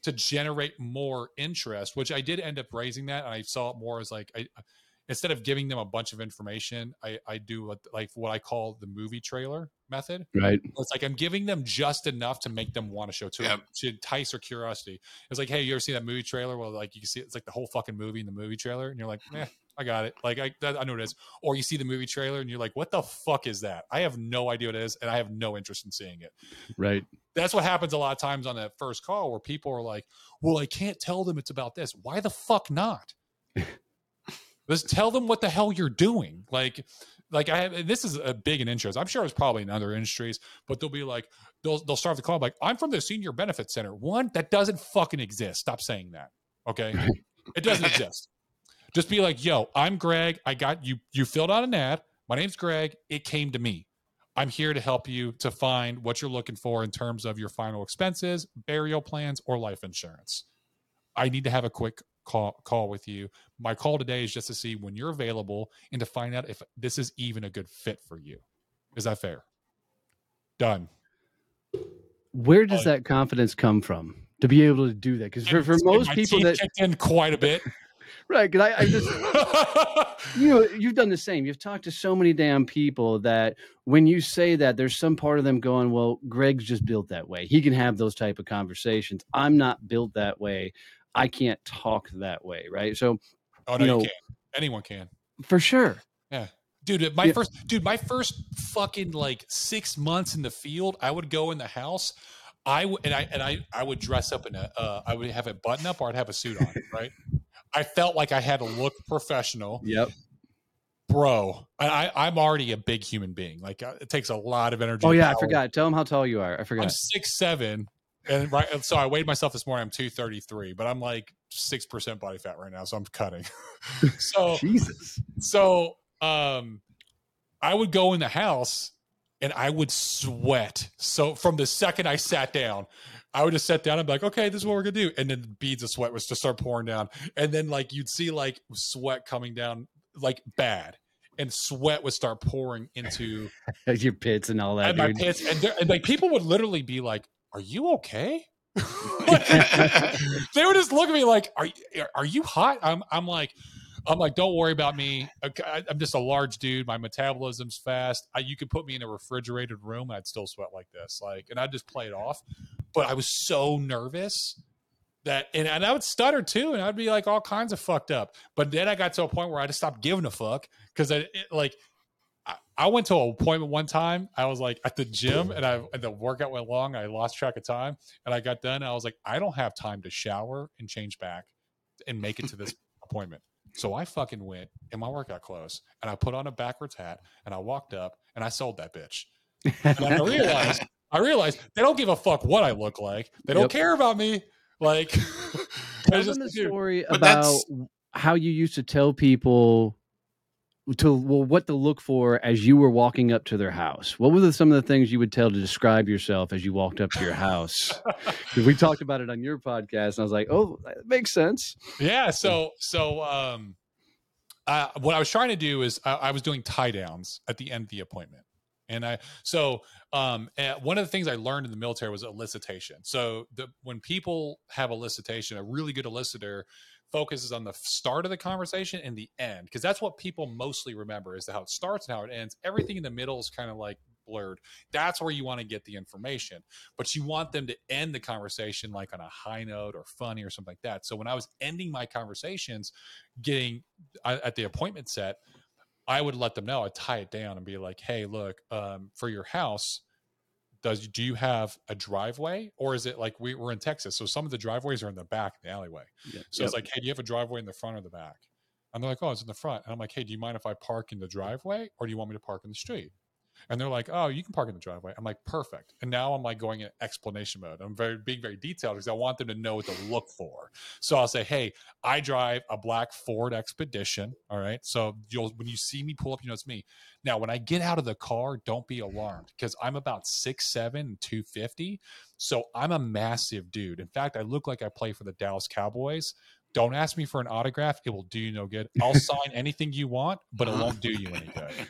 to generate more interest, which I did end up raising that. And I saw it more as like, I, instead of giving them a bunch of information, I, I do like what I call the movie trailer method. Right. It's like I'm giving them just enough to make them want to show to Yep. to entice their curiosity. It's like, hey, you ever see that movie trailer? Well, like you can see it's like the whole fucking movie in the movie trailer, and you're like, eh, I got it. Like I, that, I know what it is. Or you see the movie trailer and you're like, what the fuck is that? I have no idea what it is, and I have no interest in seeing it. Right. That's what happens a lot of times on that first call where people are like, well, I can't tell them it's about this. Why the fuck not? Just tell them what the hell you're doing. Like, like I have, this is a big in insurance. I'm sure it's probably in other industries, but they'll be like, they'll they'll start the call like, I'm from the senior benefit center. One, that doesn't fucking exist. Stop saying that. Okay. it doesn't exist. Just be like, yo, I'm Greg. I got you, you filled out an ad. My name's Greg. It came to me. I'm here to help you to find what you're looking for in terms of your final expenses, burial plans, or life insurance. I need to have a quick call call with you. My call today is just to see when you're available and to find out if this is even a good fit for you. Is that fair? Done. Where does that confidence come from to be able to do that? Because for, for most people that kicked in quite a bit. right, because I, I just you know you've done the same. You've talked to so many damn people that when you say that, there's some part of them going, "Well, Greg's just built that way. He can have those type of conversations. I'm not built that way. I can't talk that way." Right. So oh no, You you, can. Anyone can. for sure, Yeah, dude my Yeah. first dude my first fucking like six months in the field i would go in the house i would and i and i i would dress up in a uh, i would have a button up or i'd have a suit on right i felt like i had to look professional yep, bro i i'm already a big human being like uh, it takes a lot of energy Oh yeah, I forgot. Tell them how tall you are. I i'm forgot. six seven and right and so i weighed myself this morning i'm 233 but i'm like six percent body fat right now so i'm cutting so Jesus. so um I would go in the house and I would sweat. So from the second I sat down, I would just sit down and be like, okay, this is what we're gonna do. And then beads of sweat was just start pouring down. And then like you'd see like sweat coming down like bad. and sweat would start pouring into Your pits and all that. and my dude. pits, and, and like people would literally be like, "Are you okay?" they would just look at me like, "Are you- are you hot?" I'm I'm like, I'm like, "Don't worry about me. I'm just a large dude. My metabolism's fast. I, you could put me in a refrigerated room, and I'd still sweat like this. Like, and I'd just play it off. But I was so nervous that, and, and I would stutter too, and I'd be like all kinds of fucked up. But then I got to a point where I just stopped giving a fuck because I it, like. I- I went to an appointment one time. I was like at the gym, and I and the workout went long. I lost track of time, and I got done. And I was like, I don't have time to shower and change back and make it to this appointment. So I fucking went in my workout clothes and I put on a backwards hat and I walked up and I sold that bitch. And I realized, I realized they don't give a fuck what I look like. They don't Yep. care about me. Like, Tell it's them just- a story But about how you used to tell people to well what to look for as you were walking up to their house. What were the, some of the things you would tell to describe yourself as you walked up to your house? we talked about it on your podcast, and I was like, "Oh, that makes sense." yeah so so um uh, what i was trying to do is I, I was doing tie downs at the end of the appointment and i so um and one of the things i learned in the military was elicitation so the when people have elicitation a really good elicitor focuses on the start of the conversation and the end because that's what people mostly remember is how it starts and how it ends everything in the middle is kind of like blurred that's where you want to get the information but you want them to end the conversation like on a high note or funny or something like that. So when I was ending my conversations, getting at the appointment set, I would let them know. I'd tie it down and be like, "Hey, look, um, for your house, does do you have a driveway, or is it like we, we're in Texas? So some of the driveways are in the back, the alleyway. So it's like, hey, do you have a driveway in the front or the back? And they're like, oh, it's in the front. And I'm like, hey, do you mind if I park in the driveway, or do you want me to park in the street? And they're like, "Oh, you can park in the driveway." I'm like, "Perfect." And now I'm like going in explanation mode. I'm very being very detailed because I want them to know what to look for. So I'll say, "Hey, I drive a black Ford Expedition. All right. So you'll when you see me pull up, you know it's me. Now, when I get out of the car, don't be alarmed because I'm about six seven, two fifty. So I'm a massive dude. In fact, I look like I play for the Dallas Cowboys. Don't ask me for an autograph; it will do you no good. I'll sign anything you want, but it won't do you any good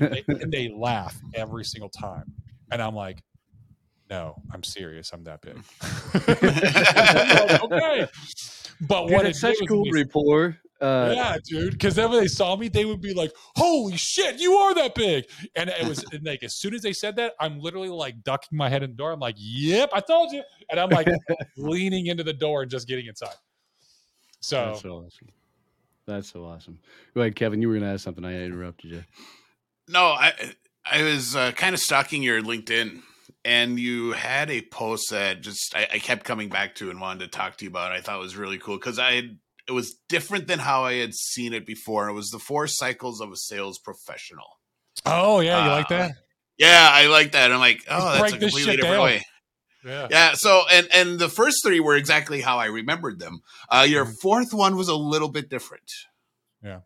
and they, and they laugh every single time. And I'm like, no, I'm serious. I'm that big. okay. But Dude, what it's it such cool when rapport. Uh, yeah, dude. Because then when they saw me, they would be like, "Holy shit, you are that big!" And it was and like as soon as they said that, I'm literally like ducking my head in the door. I'm like, "Yep, I told you," and I'm like leaning into the door and just getting inside. So That's so awesome. That's so awesome. Go ahead, Kevin. You were going to ask something. I interrupted you. No, I I was uh, kind of stalking your LinkedIn, and you had a post that just I, I kept coming back to and wanted to talk to you about. I thought was really cool because I had it was different than how I had seen it before. It was the four cycles of a sales professional. Oh yeah, you like Uh, that? Yeah, I like that. I'm like, oh, that's a this completely shit different down. way. Yeah. Yeah. So, and and the first three were exactly how I remembered them. Uh, your Mhm. fourth one was a little bit different. Yeah.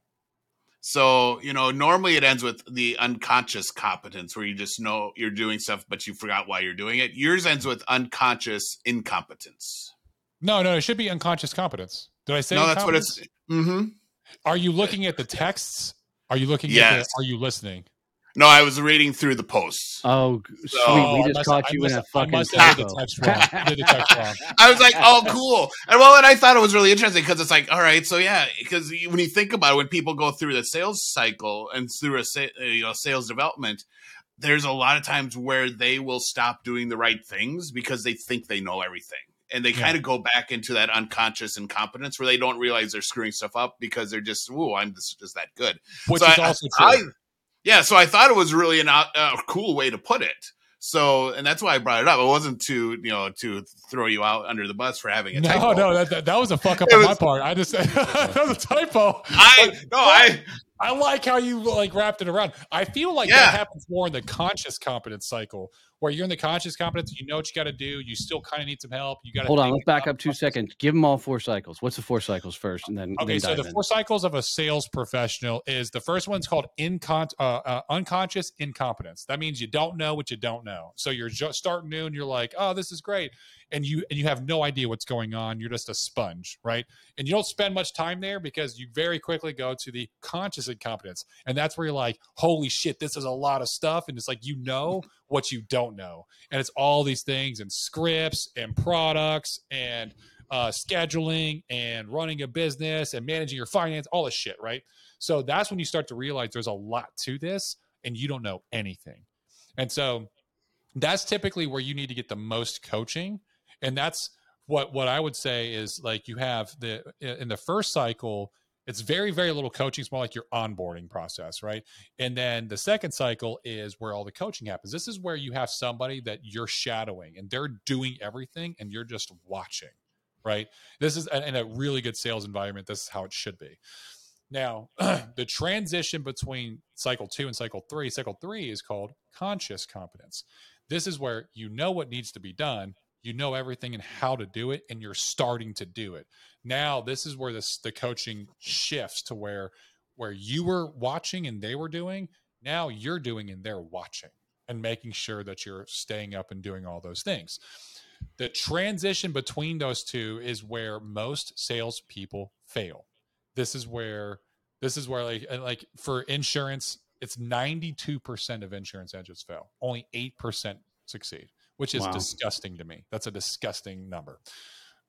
So you know, normally it ends with the unconscious competence, where you just know you're doing stuff, but you forgot why you're doing it. Yours ends with unconscious incompetence. No, no, it should be unconscious competence. Did I say? no, that's what it's. Mm-hmm. Are you looking at the texts? Are you looking at Yes. the, are you listening? No, I was reading through the posts. Oh, g- sweet. We just must- caught I you in a a I fucking must have did typo. the text wrong. I did the text wrong. I was like, oh, cool. And well, and I thought it was really interesting because it's like, all right, so yeah, because when you think about it, when people go through the sales cycle and through a sa- uh, you know sales development, there's a lot of times where they will stop doing the right things because they think they know everything. And they Yeah. kind of go back into that unconscious incompetence where they don't realize they're screwing stuff up because they're just, ooh, I'm just, just that good. Which So is I- also true. I, yeah, so I thought it was really an, uh, a cool way to put it. So, and that's why I brought it up. It wasn't to, you know, to throw you out under the bus for having a no, typo. no, that, that, that was a fuck up It on my part. I just that was a typo. I no, I I like how you like wrapped it around. I feel like Yeah. that happens more in the conscious competence cycle, where you're in the conscious competence, you know what you got to do. You still kind of need some help. You got to Hold on. Let's back up two seconds. Give them all four cycles. What's the four cycles first, and then Okay, then so the in. four cycles of a sales professional is the first one's called incon- uh, uh, unconscious incompetence. That means you don't know what you don't know. So you're just starting new and you're like, oh, this is great. And you and you have no idea what's going on. You're just a sponge right? And you don't spend much time there because you very quickly go to the conscious incompetence. And that's where you're like holy shit this is a lot of stuff. And it's like you know what you don't know. And it's all these things and scripts and products and uh, scheduling and running a business and managing your finance all this shit right? So that's when you start to realize there's a lot to this and you don't know anything. And so that's typically where you need to get the most coaching and that's what what i would say is like you have the in the first cycle it's very very little coaching. It's more like your onboarding process right? And then the second cycle is where all the coaching happens. This is where you have somebody that you're shadowing and they're doing everything and you're just watching right? This is in a really good sales environment. This is how it should be. Now the transition between cycle two and cycle three cycle three is called conscious competence. This is where you know what needs to be done you know everything and how to do it and you're starting to do it. Now this is where this the coaching shifts to where where you were watching and they were doing now you're doing and they're watching and making sure that you're staying up and doing all those things. The transition between those two is where most salespeople fail. This is where this is where like like for insurance it's 92% of insurance agents fail. Only 8% succeed which is wow. disgusting to me. That's a disgusting number.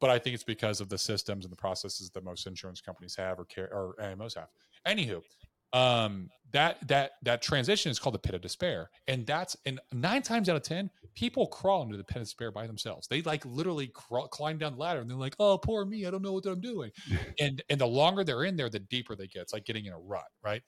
But I think it's because of the systems and the processes that most insurance companies have or care or AMOs have. Anywho, um, that that that transition is called the pit of despair, and that's and nine times out of ten, people crawl into the pit of despair by themselves. They like literally crawl, climb down the ladder, and they're like, "Oh, poor me, I don't know what I'm doing." and and the longer they're in there, the deeper they get. It's like getting in a rut, right?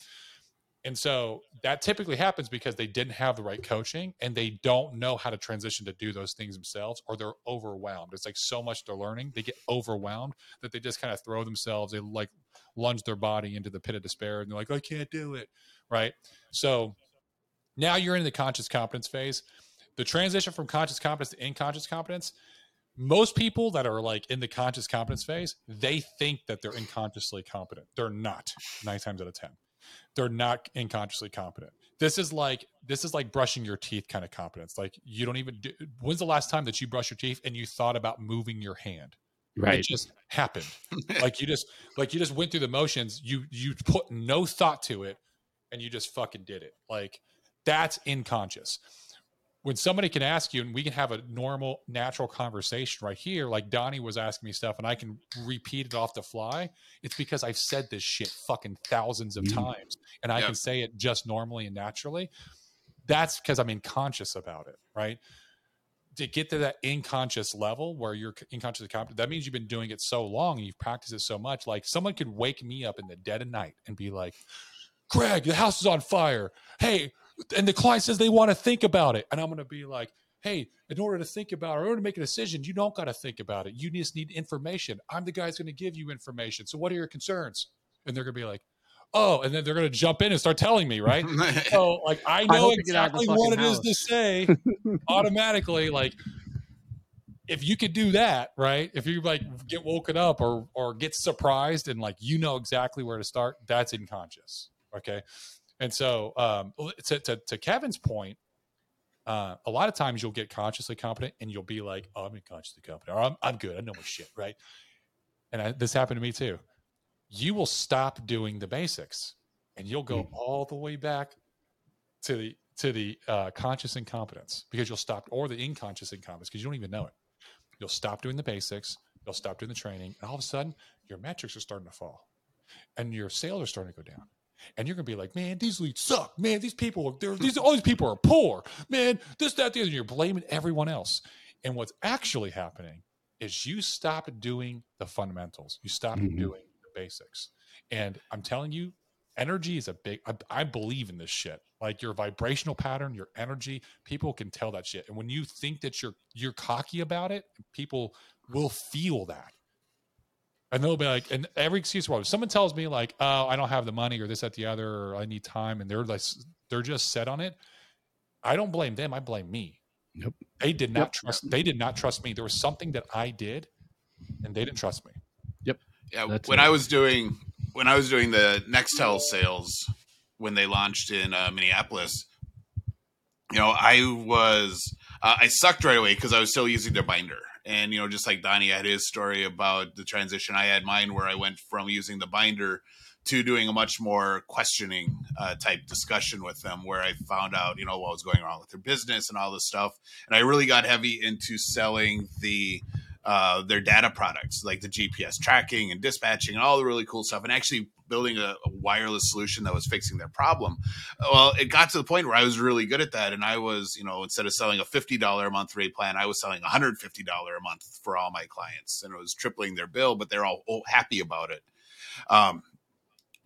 And so that typically happens because they didn't have the right coaching and they don't know how to transition to do those things themselves or they're overwhelmed. It's like so much they're learning, they get overwhelmed that they just kind of throw themselves, they like lunge their body into the pit of despair and they're like, I can't do it. Right. So now you're in the conscious competence phase. The transition from conscious competence to unconscious competence, most people that are like in the conscious competence phase, they think that they're unconsciously competent. They're not nine times out of 10 they're not unconsciously competent. This is like this is like brushing your teeth kind of competence. Like you don't even do, when's the last time that you brush your teeth and you thought about moving your hand? Right. It just happened. like you just like you just went through the motions. You you put no thought to it and you just fucking did it. Like that's unconscious when somebody can ask you and we can have a normal natural conversation right here like donnie was asking me stuff and i can repeat it off the fly it's because i've said this shit fucking thousands of mm. times and i can say it just normally and naturally. That's because i'm unconscious about it right? To get to that unconscious level where you're unconsciously competent that means you've been doing it so long and you've practiced it so much like someone could wake me up in the dead of night and be like greg the house is on fire. Hey and the client says they want to think about it. And i'm going to be like hey in order to think about it or in order to make a decision you don't got to think about it. You just need information. I'm the guy who's going to give you information. So what are your concerns? And they're going to be like oh and then they're going to jump in and start telling me right? So like i know I exactly what it house. is to say automatically like if you could do that right? If you like get woken up or or get surprised and like you know exactly where to start that's unconscious okay and so, um, to, to, to Kevin's point, uh, a lot of times you'll get consciously competent and you'll be like, oh, I'm unconsciously competent or I'm, I'm good. I know my shit. Right. And I, this happened to me too. You will stop doing the basics and you'll go mm. all the way back to the, to the uh, conscious incompetence because you'll stop or the unconscious incompetence because you don't even know it. You'll stop doing the basics. You'll stop doing the training. And all of a sudden your metrics are starting to fall and your sales are starting to go down and you're gonna be like, man, these leads suck. Man, these people are. These all these people are poor. Man, this, that, the other. And you're blaming everyone else. And what's actually happening is you stop doing the fundamentals. You stop mm-hmm. doing the basics. And I'm telling you, energy is a big. I, I believe in this shit. Like your vibrational pattern, your energy, people can tell that shit. And when you think that you're you're cocky about it, people will feel that and they'll be like, and every excuse was someone tells me like, oh, I don't have the money or this, at the other, or I need time, and they're like, they're just set on it. I don't blame them. I blame me. Nope. They did not yep. trust. They did not trust me. There was something that I did, and they didn't trust me. Yep. Yeah. That's when it. I was doing when I was doing the Nextel sales when they launched in uh, Minneapolis, you know, I was uh, I sucked right away because I was still using their binder And you know, just like Donnie had his story about the transition, I had mine where I went from using the binder to doing a much more questioning uh, type discussion with them where I found out, you know, what was going on with their business and all this stuff. And I really got heavy into selling the uh, their data products like the GPS tracking and dispatching and all the really cool stuff and actually building a, a, wireless solution that was fixing their problem. Well, it got to the point where I was really good at that. And I was, you know, instead of selling a $50 a month rate plan, I was selling $150 a month for all my clients and it was tripling their bill, but they're all happy about it. Um,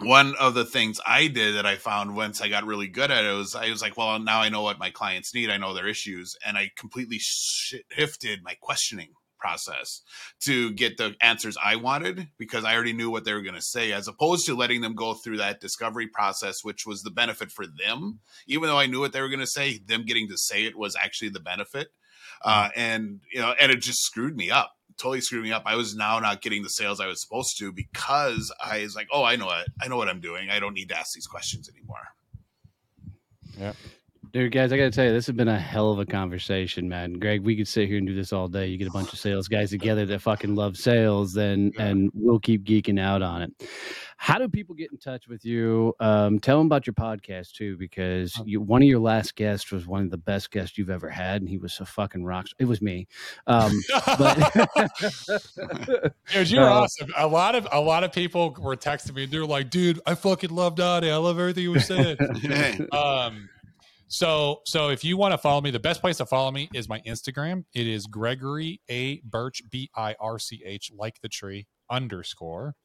one of the things I did that I found once I got really good at it was I was like, well, now I know what my clients need. I know their issues. And I completely shifted my questioning process to get the answers I wanted because I already knew what they were going to say, as opposed to letting them go through that discovery process, which was the benefit for them. Even though I knew what they were going to say, them getting to say it was actually the benefit. Uh, and you know, and it just screwed me up totally screwed me up. I was now not getting the sales I was supposed to because I was like, oh, I know what I know what I'm doing. I don't need to ask these questions anymore. Yeah. Dude, guys, I got to tell you, this has been a hell of a conversation, man. Greg, we could sit here and do this all day. You get a bunch of sales guys together that fucking love sales, and and we'll keep geeking out on it. How do people get in touch with you? Um, tell them about your podcast too, because uh-huh. you, one of your last guests was one of the best guests you've ever had, and he was a fucking rock. It was me, um, but dude, you're uh, awesome. A lot of a lot of people were texting me. and They're like, "Dude, I fucking love Donnie. I love everything you said." um, so so if you want to follow me, the best place to follow me is my Instagram. It is Gregory A Birch B I R C H like the tree underscore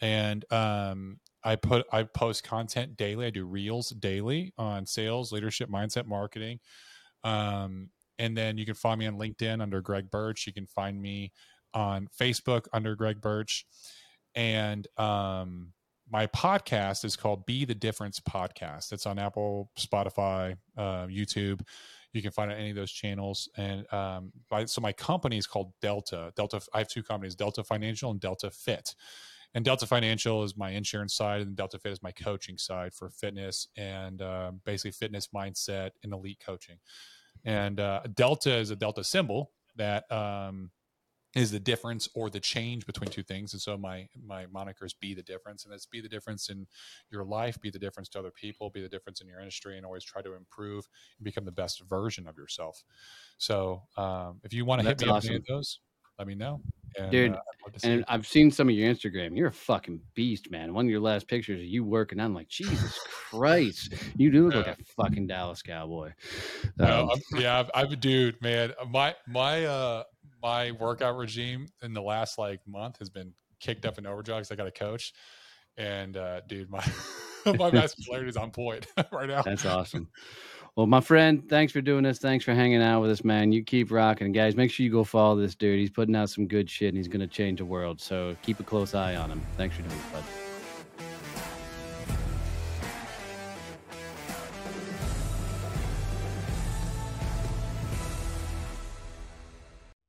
and um, I put I post content daily. I do reels daily on sales, leadership, mindset, marketing. Um, and then you can find me on LinkedIn under Greg Birch. You can find me on Facebook under Greg Birch. And um, my podcast is called Be the Difference Podcast. It's on Apple, Spotify, uh, YouTube. You can find it on any of those channels. And um, by, so my company is called Delta. Delta. I have two companies, Delta Financial and Delta Fit and Delta Financial is my insurance side, and Delta Fit is my coaching side for fitness and uh, basically fitness mindset and elite coaching. And uh, Delta is a Delta symbol that um, is the difference or the change between two things. And so my my moniker is be the difference, and it's be the difference in your life, be the difference to other people, be the difference in your industry, and always try to improve and become the best version of yourself. So um, if you want to hit me awesome. up any of those, let me know. And, Dude, uh, and I've seen some of your Instagram. You're a fucking beast, man. One of your last pictures of you working I'm like, Jesus Christ, you do look yeah. like a fucking Dallas cowboy. Um, yeah, I've, I've, dude, man, my my uh my workout regime in the last like month has been kicked up in overdrive because I got a coach, and uh, dude, my my masculinity is on point right now. That's awesome. Well, my friend, thanks for doing this. Thanks for hanging out with us, man. You keep rocking, guys. Make sure you go follow this dude. He's putting out some good shit, and he's going to change the world. So keep a close eye on him. Thanks for doing it, bud.